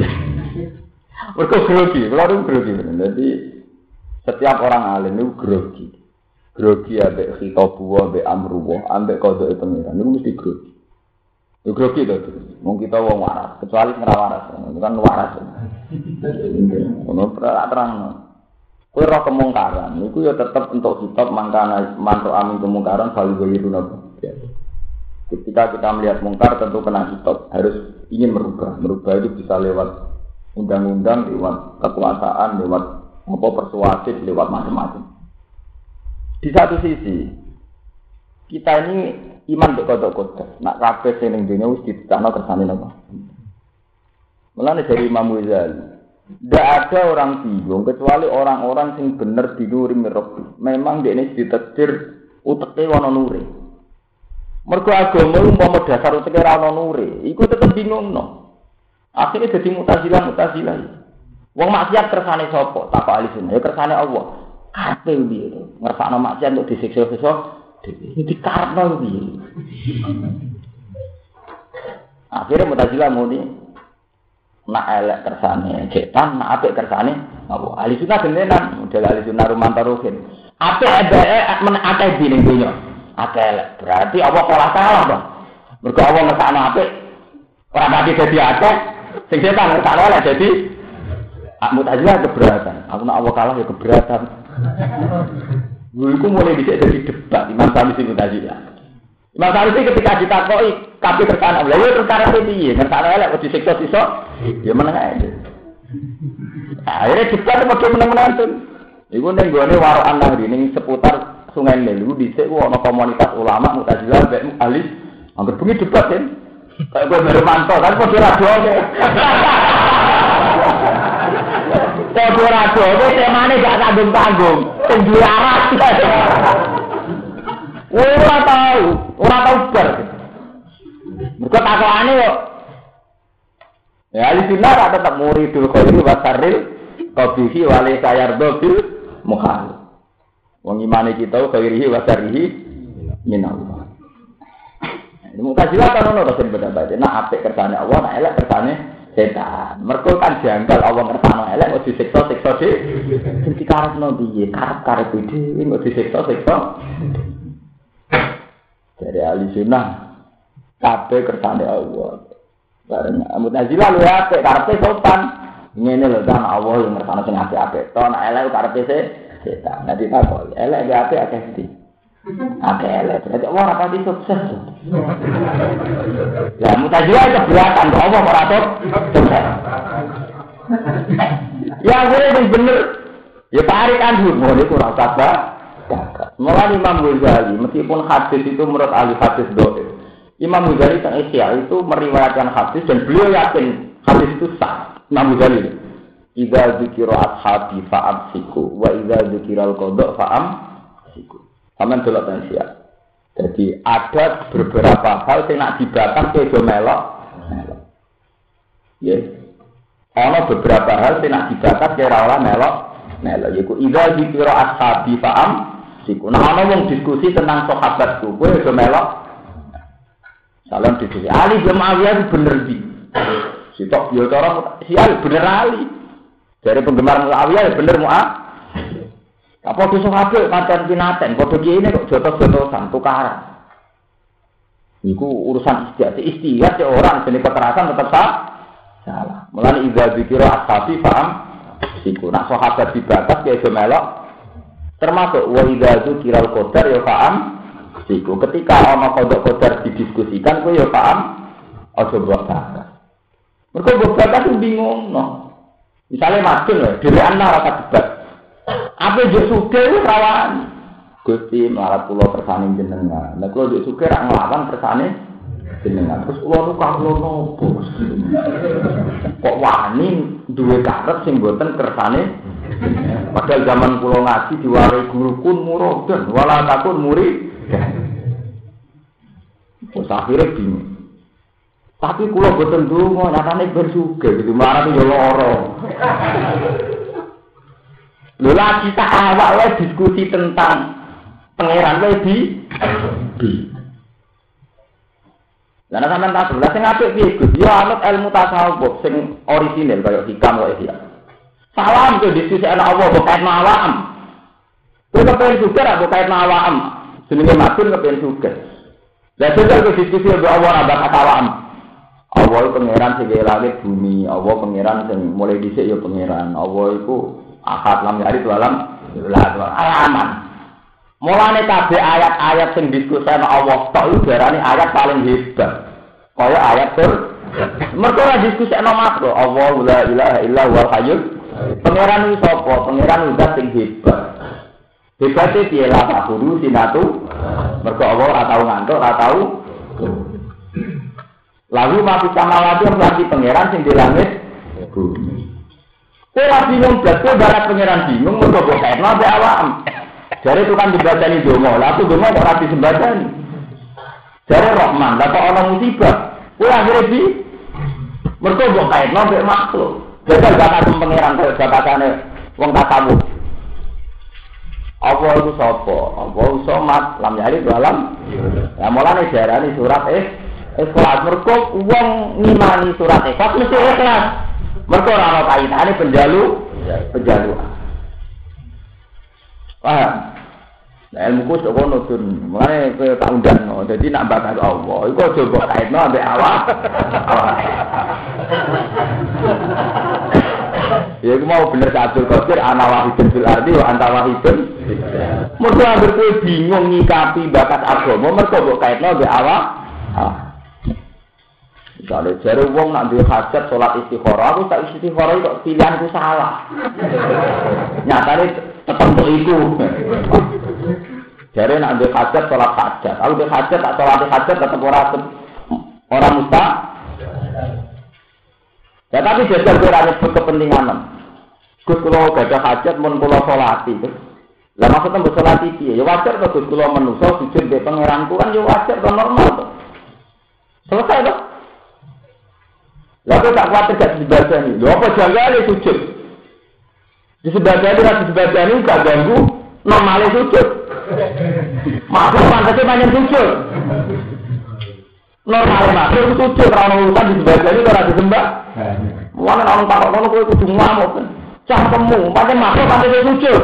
mereka grogi, kalau itu grogi. Jadi setiap orang alim itu grogi. Grogi ambek khitabuwa, ambek amruwa, ambek kodok pengiran. Itu mesti grogi. Itu grogi itu. Mau kita wong waras, kecuali ngerawaras. Itu kan waras. Ono terang. Kue roh kemungkaran, itu ya tetap untuk kitab mangkana mantuk amin kemungkaran selalu gairun apa. Ketika kita melihat mungkar tentu kena kitab harus ingin merubah. Merubah itu bisa lewat undang-undang, lewat kekuasaan, lewat apa persuasif, lewat macam-macam. Di satu sisi kita ini iman untuk kodok-kodok. Nak kabeh sing ning dunya wis ditetapno kersane napa. Mulane dari Imam Ghazali, tidak ada orang bingung kecuali orang-orang yang benar di nuri mirobi. Memang dia ini ditetir uteknya wana nuri. Mergo agama umpama dasar uteknya wana nuri, iku tetap bingung no. Akhirnya jadi mutazilah mutazilah. Wong maksiat kersane sopo, tak ahli sunnah, ya kersane Allah. Kabeh piye to? Ngersakno maksiat untuk disiksa-siksa ini dikarepno piye. Akhirnya mutazilah muni nak elek kersane setan, nak apik kersane apa? Ahli sunnah gentenan, model ahli sunnah rumantar ruhin. Apik ada men akeh di ning donya. Akeh. Berarti apa kalah kalah, Bang. Mergo Allah ngesakno apik, ora pati dadi akeh, sing setan ngesakno elek dadi Mutazilah keberatan. Aku nak Allah kalah ya keberatan. Iku mulai bisa jadi debat Imam Sanusi Mutazilah. Imam Sanusi ketika ditakoi kabeh kersane Allah, ya perkara piye? Kersane elek kok disiksa-siksa, ya meneng ae. Akhirnya debat mau menang-menang tuh. Iku ning gone warokan ning seputar Sungai. Iku dhisik ana komunitas ulama Mu'tazilah mek ahli angger bengi debat kan. Kayak gue baru mantau kan kok ora doe. Kok ora doe temane gak tanggung-tanggung. Sing duwe arah. Ora tau, ora tau ber. Mergo takokane kok Ya ahli sunnah tetap muridul khairi wa sarril qabihi wa la sayardo bil muhal. Wong imane kita khairihi wa sarrihi min Allah. Ini mutazilah kan ono to sing beda-beda. Nah apik kersane Allah, nah elek kersane setan. Mergo kan janggal Allah ngertano elek kok disiksa siksa di. Sing dikarepno piye? Karep-karep dhewe kok disiksa siksa. Dari ahli sunnah kabeh kersane Allah. Bareng Mu'tazilah lu apik karepe sopan. Ngene lho kan Allah yang ngertano sing apik-apik. To nek elek karepe setan. Nanti takok elek apik akeh sithik. Ada elek, berarti Allah rapati sukses. Ya, mutajilah itu belakang, kok Allah merata sukses. Ya, gue bener. Ya, tarik anjur, mau ini kurang sabar. Mulai Imam Ghazali, meskipun hadis itu menurut ahli hadis doa. Imam Ghazali tentang Isya itu meriwayatkan hadis dan beliau yakin hadis itu sah. Imam Ghazali. Iza zikiro ashabi fa'am siku, wa iza zikiro al-kodok fa'am siku. Aman delok siap. Jadi ada beberapa hal yang nak dibakar ke melok. Ya. Ono beberapa hal yang nak dibakar ke ora melok. Melok yaiku idza dikira ashabi fa'am siku. Nah ono wong diskusi tentang sahabatku, kowe do melok. Salam diskusi. Ali bin Muawiyah bener di. Sitok yo cara si Ali bener Ali. Dari penggemar Muawiyah bener Muawiyah. Apa dosa kabeh pancen pinaten, padha kene kok jotos-jotosan tukaran. Iku urusan istiadat. Istiadat ya orang jenis kekerasan tetap sah. Salah. Mulane idza dzikira ashabi paham siku. Nak sahabat dibatas ya melok. Termasuk wa idza dzikira qadar ya paham siku. Ketika ana kodok qadar didiskusikan kuwi ya paham aja buat bakas. Mergo buat bakas bingung no. Misalnya madun ya, diri anak rasa debat. Apa yo suge wis rawan. Gusti melarat kula kersane jenengan. Nek kula yo suge rak nglawan kersane jenengan. Terus kula nu kawula nopo? Kok wani duwe karep sing boten kersane Padahal zaman kula ngaji diwarai guru kun murodan wala takun muri. Terus akhirnya bingung. Tapi kula boten donga, nyatane bersuge gitu. Marah yo lara. Lho lagi tak awak wae diskusi tentang pangeran wae di di. Lah nek sampean tak lha sing apik piye Gus? Ya anut ilmu tasawuf sing orisinil kaya hikam wae ya. Salam ke diskusi ana Allah kok kait awam. Kowe kepen juga ra kok kait awam. Jenenge matur kepen juga. Lah jajal ke diskusi mbek Allah ra kata awam. Allah pangeran sing langit bumi, Allah pangeran sing mulai dhisik ya pangeran. Allah iku akad lam yari itu alam. Alaman mulane kabeh ayat-ayat sing diskusen Allah tok iku darane ayat paling hebat. Kaya ayat tur mergo ora diskusen makro Allah la ilaha illa huwal hayyul. Pangeran iki sapa? Pangeran udah sing hebat. Hebatnya piye? Lah tak guru sinatu. Mergo Allah ngantuk ora lalu mati samawati lagi pangeran sing di langit bumi Kowe bingung blas, kowe barat pangeran bingung mergo kok kaitno ambek awam. Itu kan dibacani donga, lah aku donga kok ora disembadani. Jare Rahman, lah kok musibah. Kowe akhire bi mergo kok kaitno ambek makhluk. Jajal bakat pangeran kaya bakatane wong tasawuf. Apa itu sapa? Apa somat lam yari dalam. Ya mulane diarani surat eh ikhlas mergo wong ngimani surat ikhlas mesti ikhlas. Mereka orang ana kaitane penjalu, penjalu. Paham? Nah, ilmu ku sok ngono tun. Mulane kowe tak undang. Dadi nak bakas Allah, iku aja mbok kaitno ambek awak. <laughs> Ya iku mau bener Abdul Qadir ana wahidun fil ardi wa anta wahidun. Mergo kowe bingung nyikapi bakat agama, mergo mbok kaitno ambek awak. Misalnya jari wong nak duwe hajat sholat istikharah, aku tak istikharah kok pilihanku salah. Nyatane kok iku. Jari nak duwe hajat sholat hajat, aku duwe hajat tak sholat hajat tetep ora ora musta. Ya tapi kowe ora nyebut kepentingan. Gus kula gadah hajat mun kula sholati. Lah maksudnya mbok sholat iki ya wajar to Gus kula menungso sujud be pangeranku kan ya wajar to normal to. Selesai to. Lalu tak khawatir gak disebadani. Lho apa jangan sujud? Disebadani rasa disebadani gak ganggu normalnya sujud. Makhluk pantasnya banyak sujud. Normal makhluk sujud ora ono urusan jadi ora disembah. Mulane orang takok ngono kowe kudu ngamuk. Cah temu, pancen makhluk pancen sujud.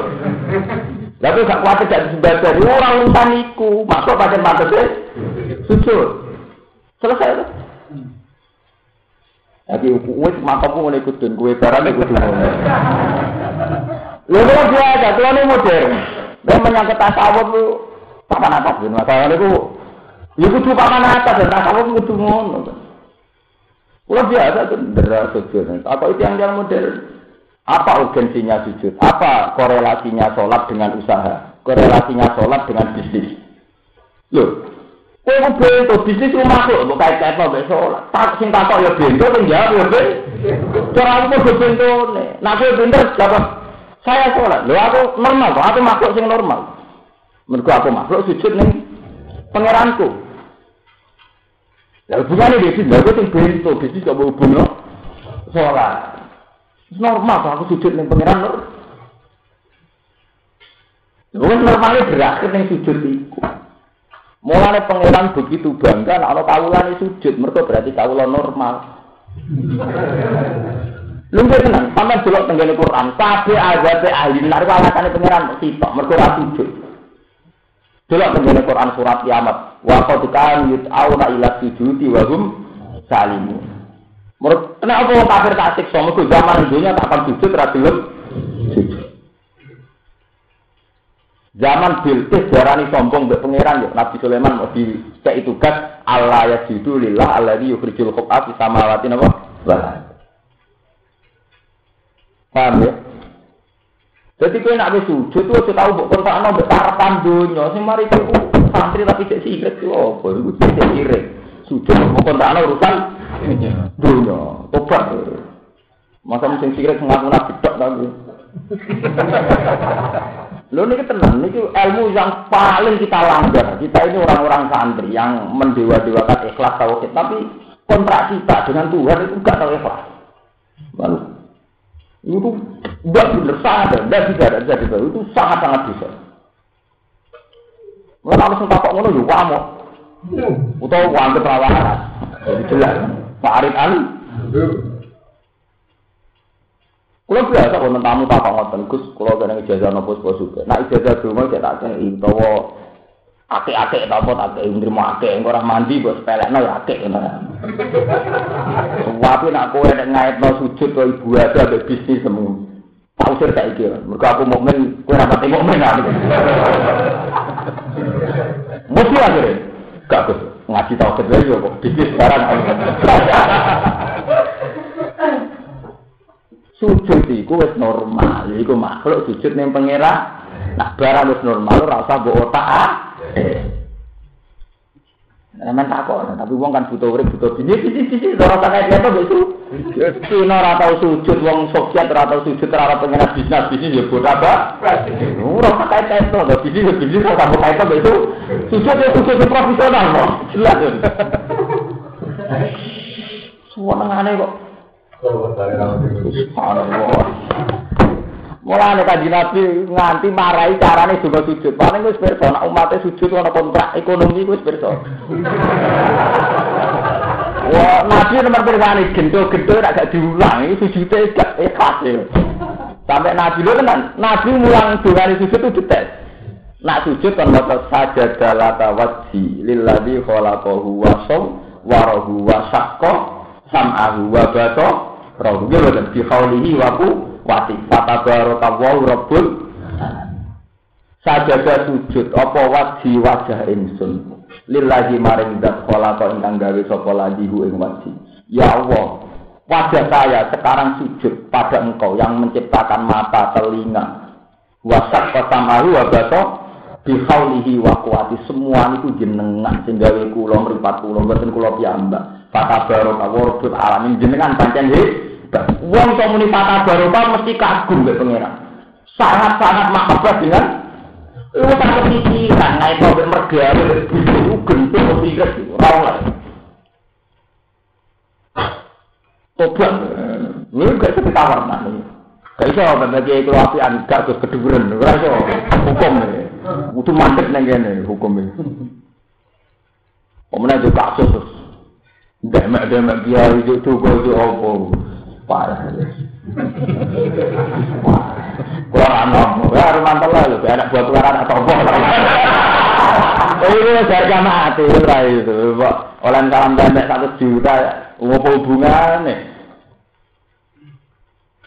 Tapi gak kuat tidak disembah jadi ora urusan iku. Makhluk pancen sujud. Selesai itu. Jadi wis matamu ngene kudu kowe barang kudu ngono. <laughs> Lha kok biasa, tuane modern. Dan menyangkut tasawuf lu papan atas ben masalah niku ya kudu papan atas dan tasawuf kudu ngono. Kula biasa tuh deras sujud. Apa itu yang yang modern? Apa urgensinya sujud? Apa korelasinya sholat dengan usaha? Korelasinya sholat dengan bisnis? Loh, kowe ku bento bisnis ku masuk kok kait-kaitno mbek sholat. Tak sing takok ya bento sing jawab ya ben. Cara aku kudu bentone. Nah kowe pinter dapat saya sholat. Lho aku normal kok, aku makhluk sing normal. Mergo aku makhluk sujud ning pangeranku. Lah hubungane bisnis, lha sing bento bisnis kok hubungno sholat. Normal kok aku sujud ning pangeran lho. Normalnya berakhir ning sujud iku. Mulane pangeran begitu bangga nek ana kawulane sujud, mergo berarti kawula normal. Lha tenan, sampeyan delok tenggene Quran, kabeh azabe ahli neraka alasane pangeran sitok, mergo ora sujud. Delok tenggene Quran surat kiamat, wa qad kan yut'auna ila sujudi wa hum salimun. Menurut kenapa wong kafir tak siksa, mergo zaman dunia tak akan sujud gelem sujud. Zaman Bilqis darani sombong mbek pangeran ya Nabi Sulaiman mau dicek tugas Allah ya jidu lillah alladzi yukhrijul khab'a fi samawati napa? Paham ya? Jadi kowe nak sujud tuh wis tau mbok kontakno mbek karepan donya sing mari iku santri tapi cek sirik ku apa cek sirik. Sujud mbok kontakno urusan donya. Tobat. Masa sing sirik ngaku nak bedok tapi. Lho niki tenang, niki ilmu yang paling kita langgar. Kita ini orang-orang santri yang mendewa-dewakan ikhlas tauhid, tapi kontrak kita dengan Tuhan itu enggak tahu ikhlas. Lalu itu enggak benar sadar, enggak bisa ada jadi itu sangat sangat bisa. Kalau harus takut ngono yo kamu. Utawa wanti perawahan. Jadi jelas. Pak Arif Ali. Kulo biasa wonten tamu tak ngoten Gus, kulo kene ijazah nopo bos juga. Nah ijazah donga cek tak kene utawa akeh-akeh ta apa tak nrimo akeh engko ora mandi bos pelekno ya akeh <laughs> ngono. Wapi nak kowe nek ngaitno sujud to ibu ada ambek bisnis semu. Tak usir tak iki. Mergo aku mukmin, kowe ora pati mukmin aku. Mesti akhirnya. Gak Gus, ngaji tauhid wae yo kok bisnis barang. <laughs> sujud iku wis normal, iku makhluk sujud ning pangeran. Nah, barang wis normal ora usah mbok otak. Nah, takok, tapi wong kan butuh urip, butuh bini, bini, bini, ora usah kaya apa itu. Cina ora tau sujud, wong Soviet ora tau sujud, ora pengen bisnis, bisnis ya buat apa? Ora usah kaya kaya itu, ada bisnis, bisnis, ora tau kaya apa itu. Sujud ya sujud profesional, kok. Jelas. Semua nengane kok. Subhanallah. Mulane kanjeng Nabi nganti marahi carane juga sujud. Paling wis pirsa nek umate sujud ana kontrak ekonomi wis pirsa. Wah, Nabi nomor pirane gento-gento rak gak diulang, iki sujude gak ikhlas ya. Sampai Nabi lo tenan, Nabi mulang dongane sujud itu detes. Nak sujud kan maca sajada lata wajhi lilladzi khalaqahu wa saw wa rahu sam'ahu wa rohu ya boten bi khaulihi wa ku wati. Fatabarakallahu rabbul sajada sujud apa wajhi wajah insun. Lillahi maring zat khalaqa ingkang gawe sapa ladihu ing wajhi ya Allah wajah saya sekarang sujud pada engkau yang menciptakan mata telinga. Wasak kasamahu wa bato bi khaulihi wa kuwati semua itu jenengan sing gawe kula mripat kula mboten kula piyambak Fata barokah warbul alamin jenengan pancen hebat. Wong kok muni fata barokah mesti kagum mbek pangeran. Sangat-sangat mahabbah dengan lu tak kepikiran naik mobil mergawe itu gentuk kepikiran ora oleh. Tobat, lu gak bisa ditawar nah. Gak iso bagi kalau api gak terus keduren, ora iso hukum nih. Itu mandek neng kene hukum ini. Pemenang juga kasus Demek-demek kiai itu duga itu apa? Parah. Kurang anak, ya mantel lah lho, anak buat keluar anak topo. Ini harga mati lah itu. Oleh kalam pendek satu juta, apa hubungannya?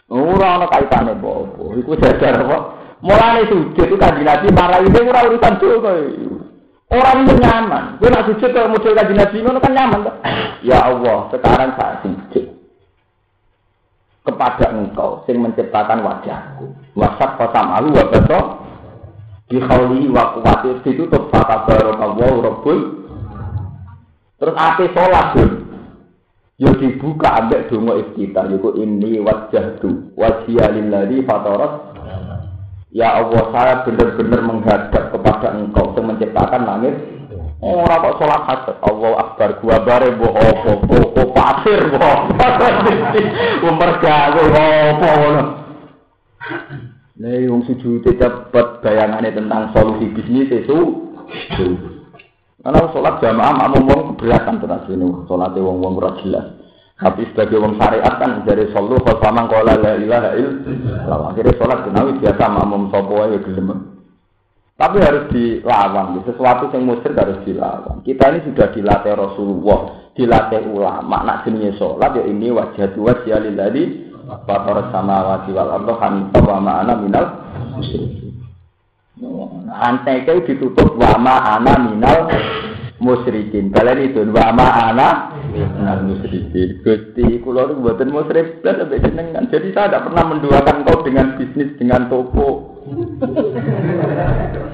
Ora ana kaitane apa-apa. Iku jajar apa? Mulane sujud itu kanjeng Nabi marah ini ora urusan dosa. Orang itu nyaman. Gue nak sujud kalau model kaji nabi ngono kan nyaman tuh. Ya Allah, sekarang saya sujud kepada engkau sing menciptakan wajahku. Wasak kota malu wa beto di khawli wa kuwatir ditutup kata barokallahu rabbul terus api sholat pun yo dibuka ambek donga iftitah yaiku ini wajjahtu wajhiya lillazi fatarat Ya Allah, saya benar-benar menghadap kepada Engkau yang menciptakan langit. Oh, ora kok sholat hajat. Allah akbar gua bare mbok apa kok pasir kok. Umpergawe <laughs> apa ngono. Nek wong sujud cepet bayangane tentang solusi bisnis itu. Karena sholat jamaah makmum wong keberatan terus ini. Sholatnya wong-wong ora jelas. Tapi sebagai wong syariat kan dari solu khosfamang kola la ilaha illallah. Akhirnya sholat kenawi biasa makmum sopo aja gelem. Tapi harus dilawan. Sesuatu yang musir harus dilawan. Kita ini sudah dilatih Rasulullah, dilatih ulama. Nak jenis sholat ya ini wajah dua lillahi fatar sama wajib wal ardo hanifah wa ma'ana minal Antai ditutup wa ma'ana minal musyrikin. Kalian itu wa ma'ana minal musyrikin. Gusti, kula niku mboten musyrik blas sampai jenengan. Jadi saya tidak pernah menduakan kau dengan bisnis, dengan toko.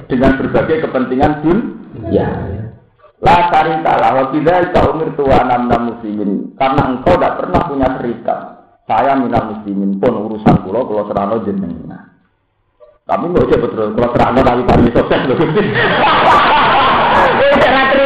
dengan berbagai kepentingan pun ya. La tarika lah wa bidzalika umirtu wa anam muslimin. Karena engkau tidak pernah punya cerita. Saya minal muslimin pun urusan kula kula serano jenengan. Tapi nggak usah betul, kalau serano tapi kami sukses <laughs>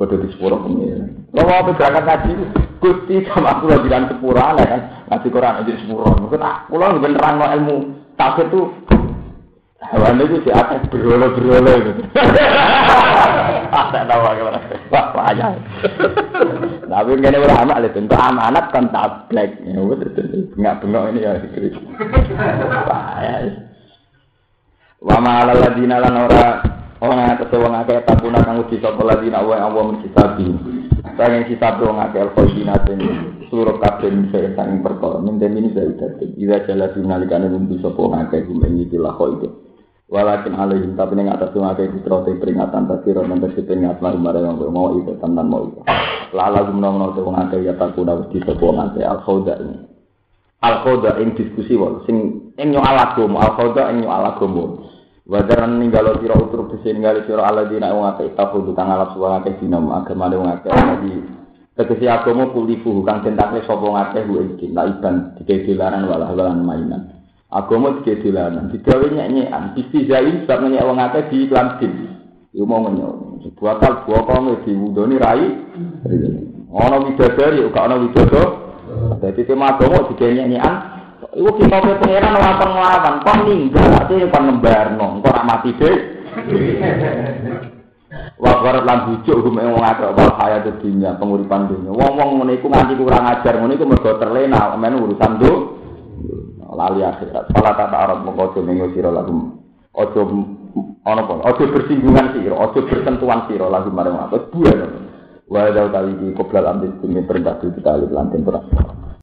Sumpah kok, hukum kode di sepuro pengiran. Lo mau apa berangkat ngaji? Gusti sama aku lagi bilang sepuro aneh kan. Ngaji Quran aja sepuro. Mungkin aku lo beneran no ilmu tafsir tuh. Hewan itu si atas berolo-berolo gitu. Ada nama gimana? Wah, payah. Tapi ini ulama itu untuk amanat kan tablek. Ya betul bengak-bengok ini ya dikritik. Payah. Wa ma'ala ladina lan ora Orang yang kesel wong akeh takuna kang uji sapa ladina wa yang Allah mencitabi. Saya yang kitab wong akeh al-khawdinatin seluruh kabeh saya sang perkara. Min ini saya idat. Ida jala dinalikane lumbu sapa akeh gumengi tilah itu. Walakin alaihim tapi ning atas wong akeh peringatan tasira nang tegese peringatan lan yang mau itu tantan mau itu. Lala gumno-gumno wong akeh ya takuna uji sapa akeh al-khawda ini. Al-khawda ing diskusi wae sing ing yo alagomo al-khawda ing. Wadaran ninggalo sira utur bisi ninggali sira ala dina wong akeh tafu tukang alap suwa akeh dina agama wong akeh. Di tegese agama kulifu kang tentakne sapa ngakeh ku iki la iban dikei dilaran walah walan mainan. Agama dikei dilaran digawe nyek-nyekan. Istizain sebab nyek wong akeh di iklan din. Iku mau ngenyo sebuah kal bokong diwudoni rai. Ana widadari ora ana widadari dadi tema agama dikei nyek-nyekan Iku kita ke pangeran ora nglawan, kon ninggal artine kon ngembarno, engko ora mati deh. Wa qarat lan bujuk hukum wong akeh wal hayat dunya, penguripan dunya. Wong-wong ngene iku nganti kurang ajar, ngene iku mergo terlena men urusan do. Lali akhirat. Salah kata Arab mengko aja ning sira lagu. Aja ana apa? Aja bersinggungan sira, aja bersentuhan sira lagu marang apa. Buah. Wa dal kali di qoblal ambil demi perintah kita lantin perang.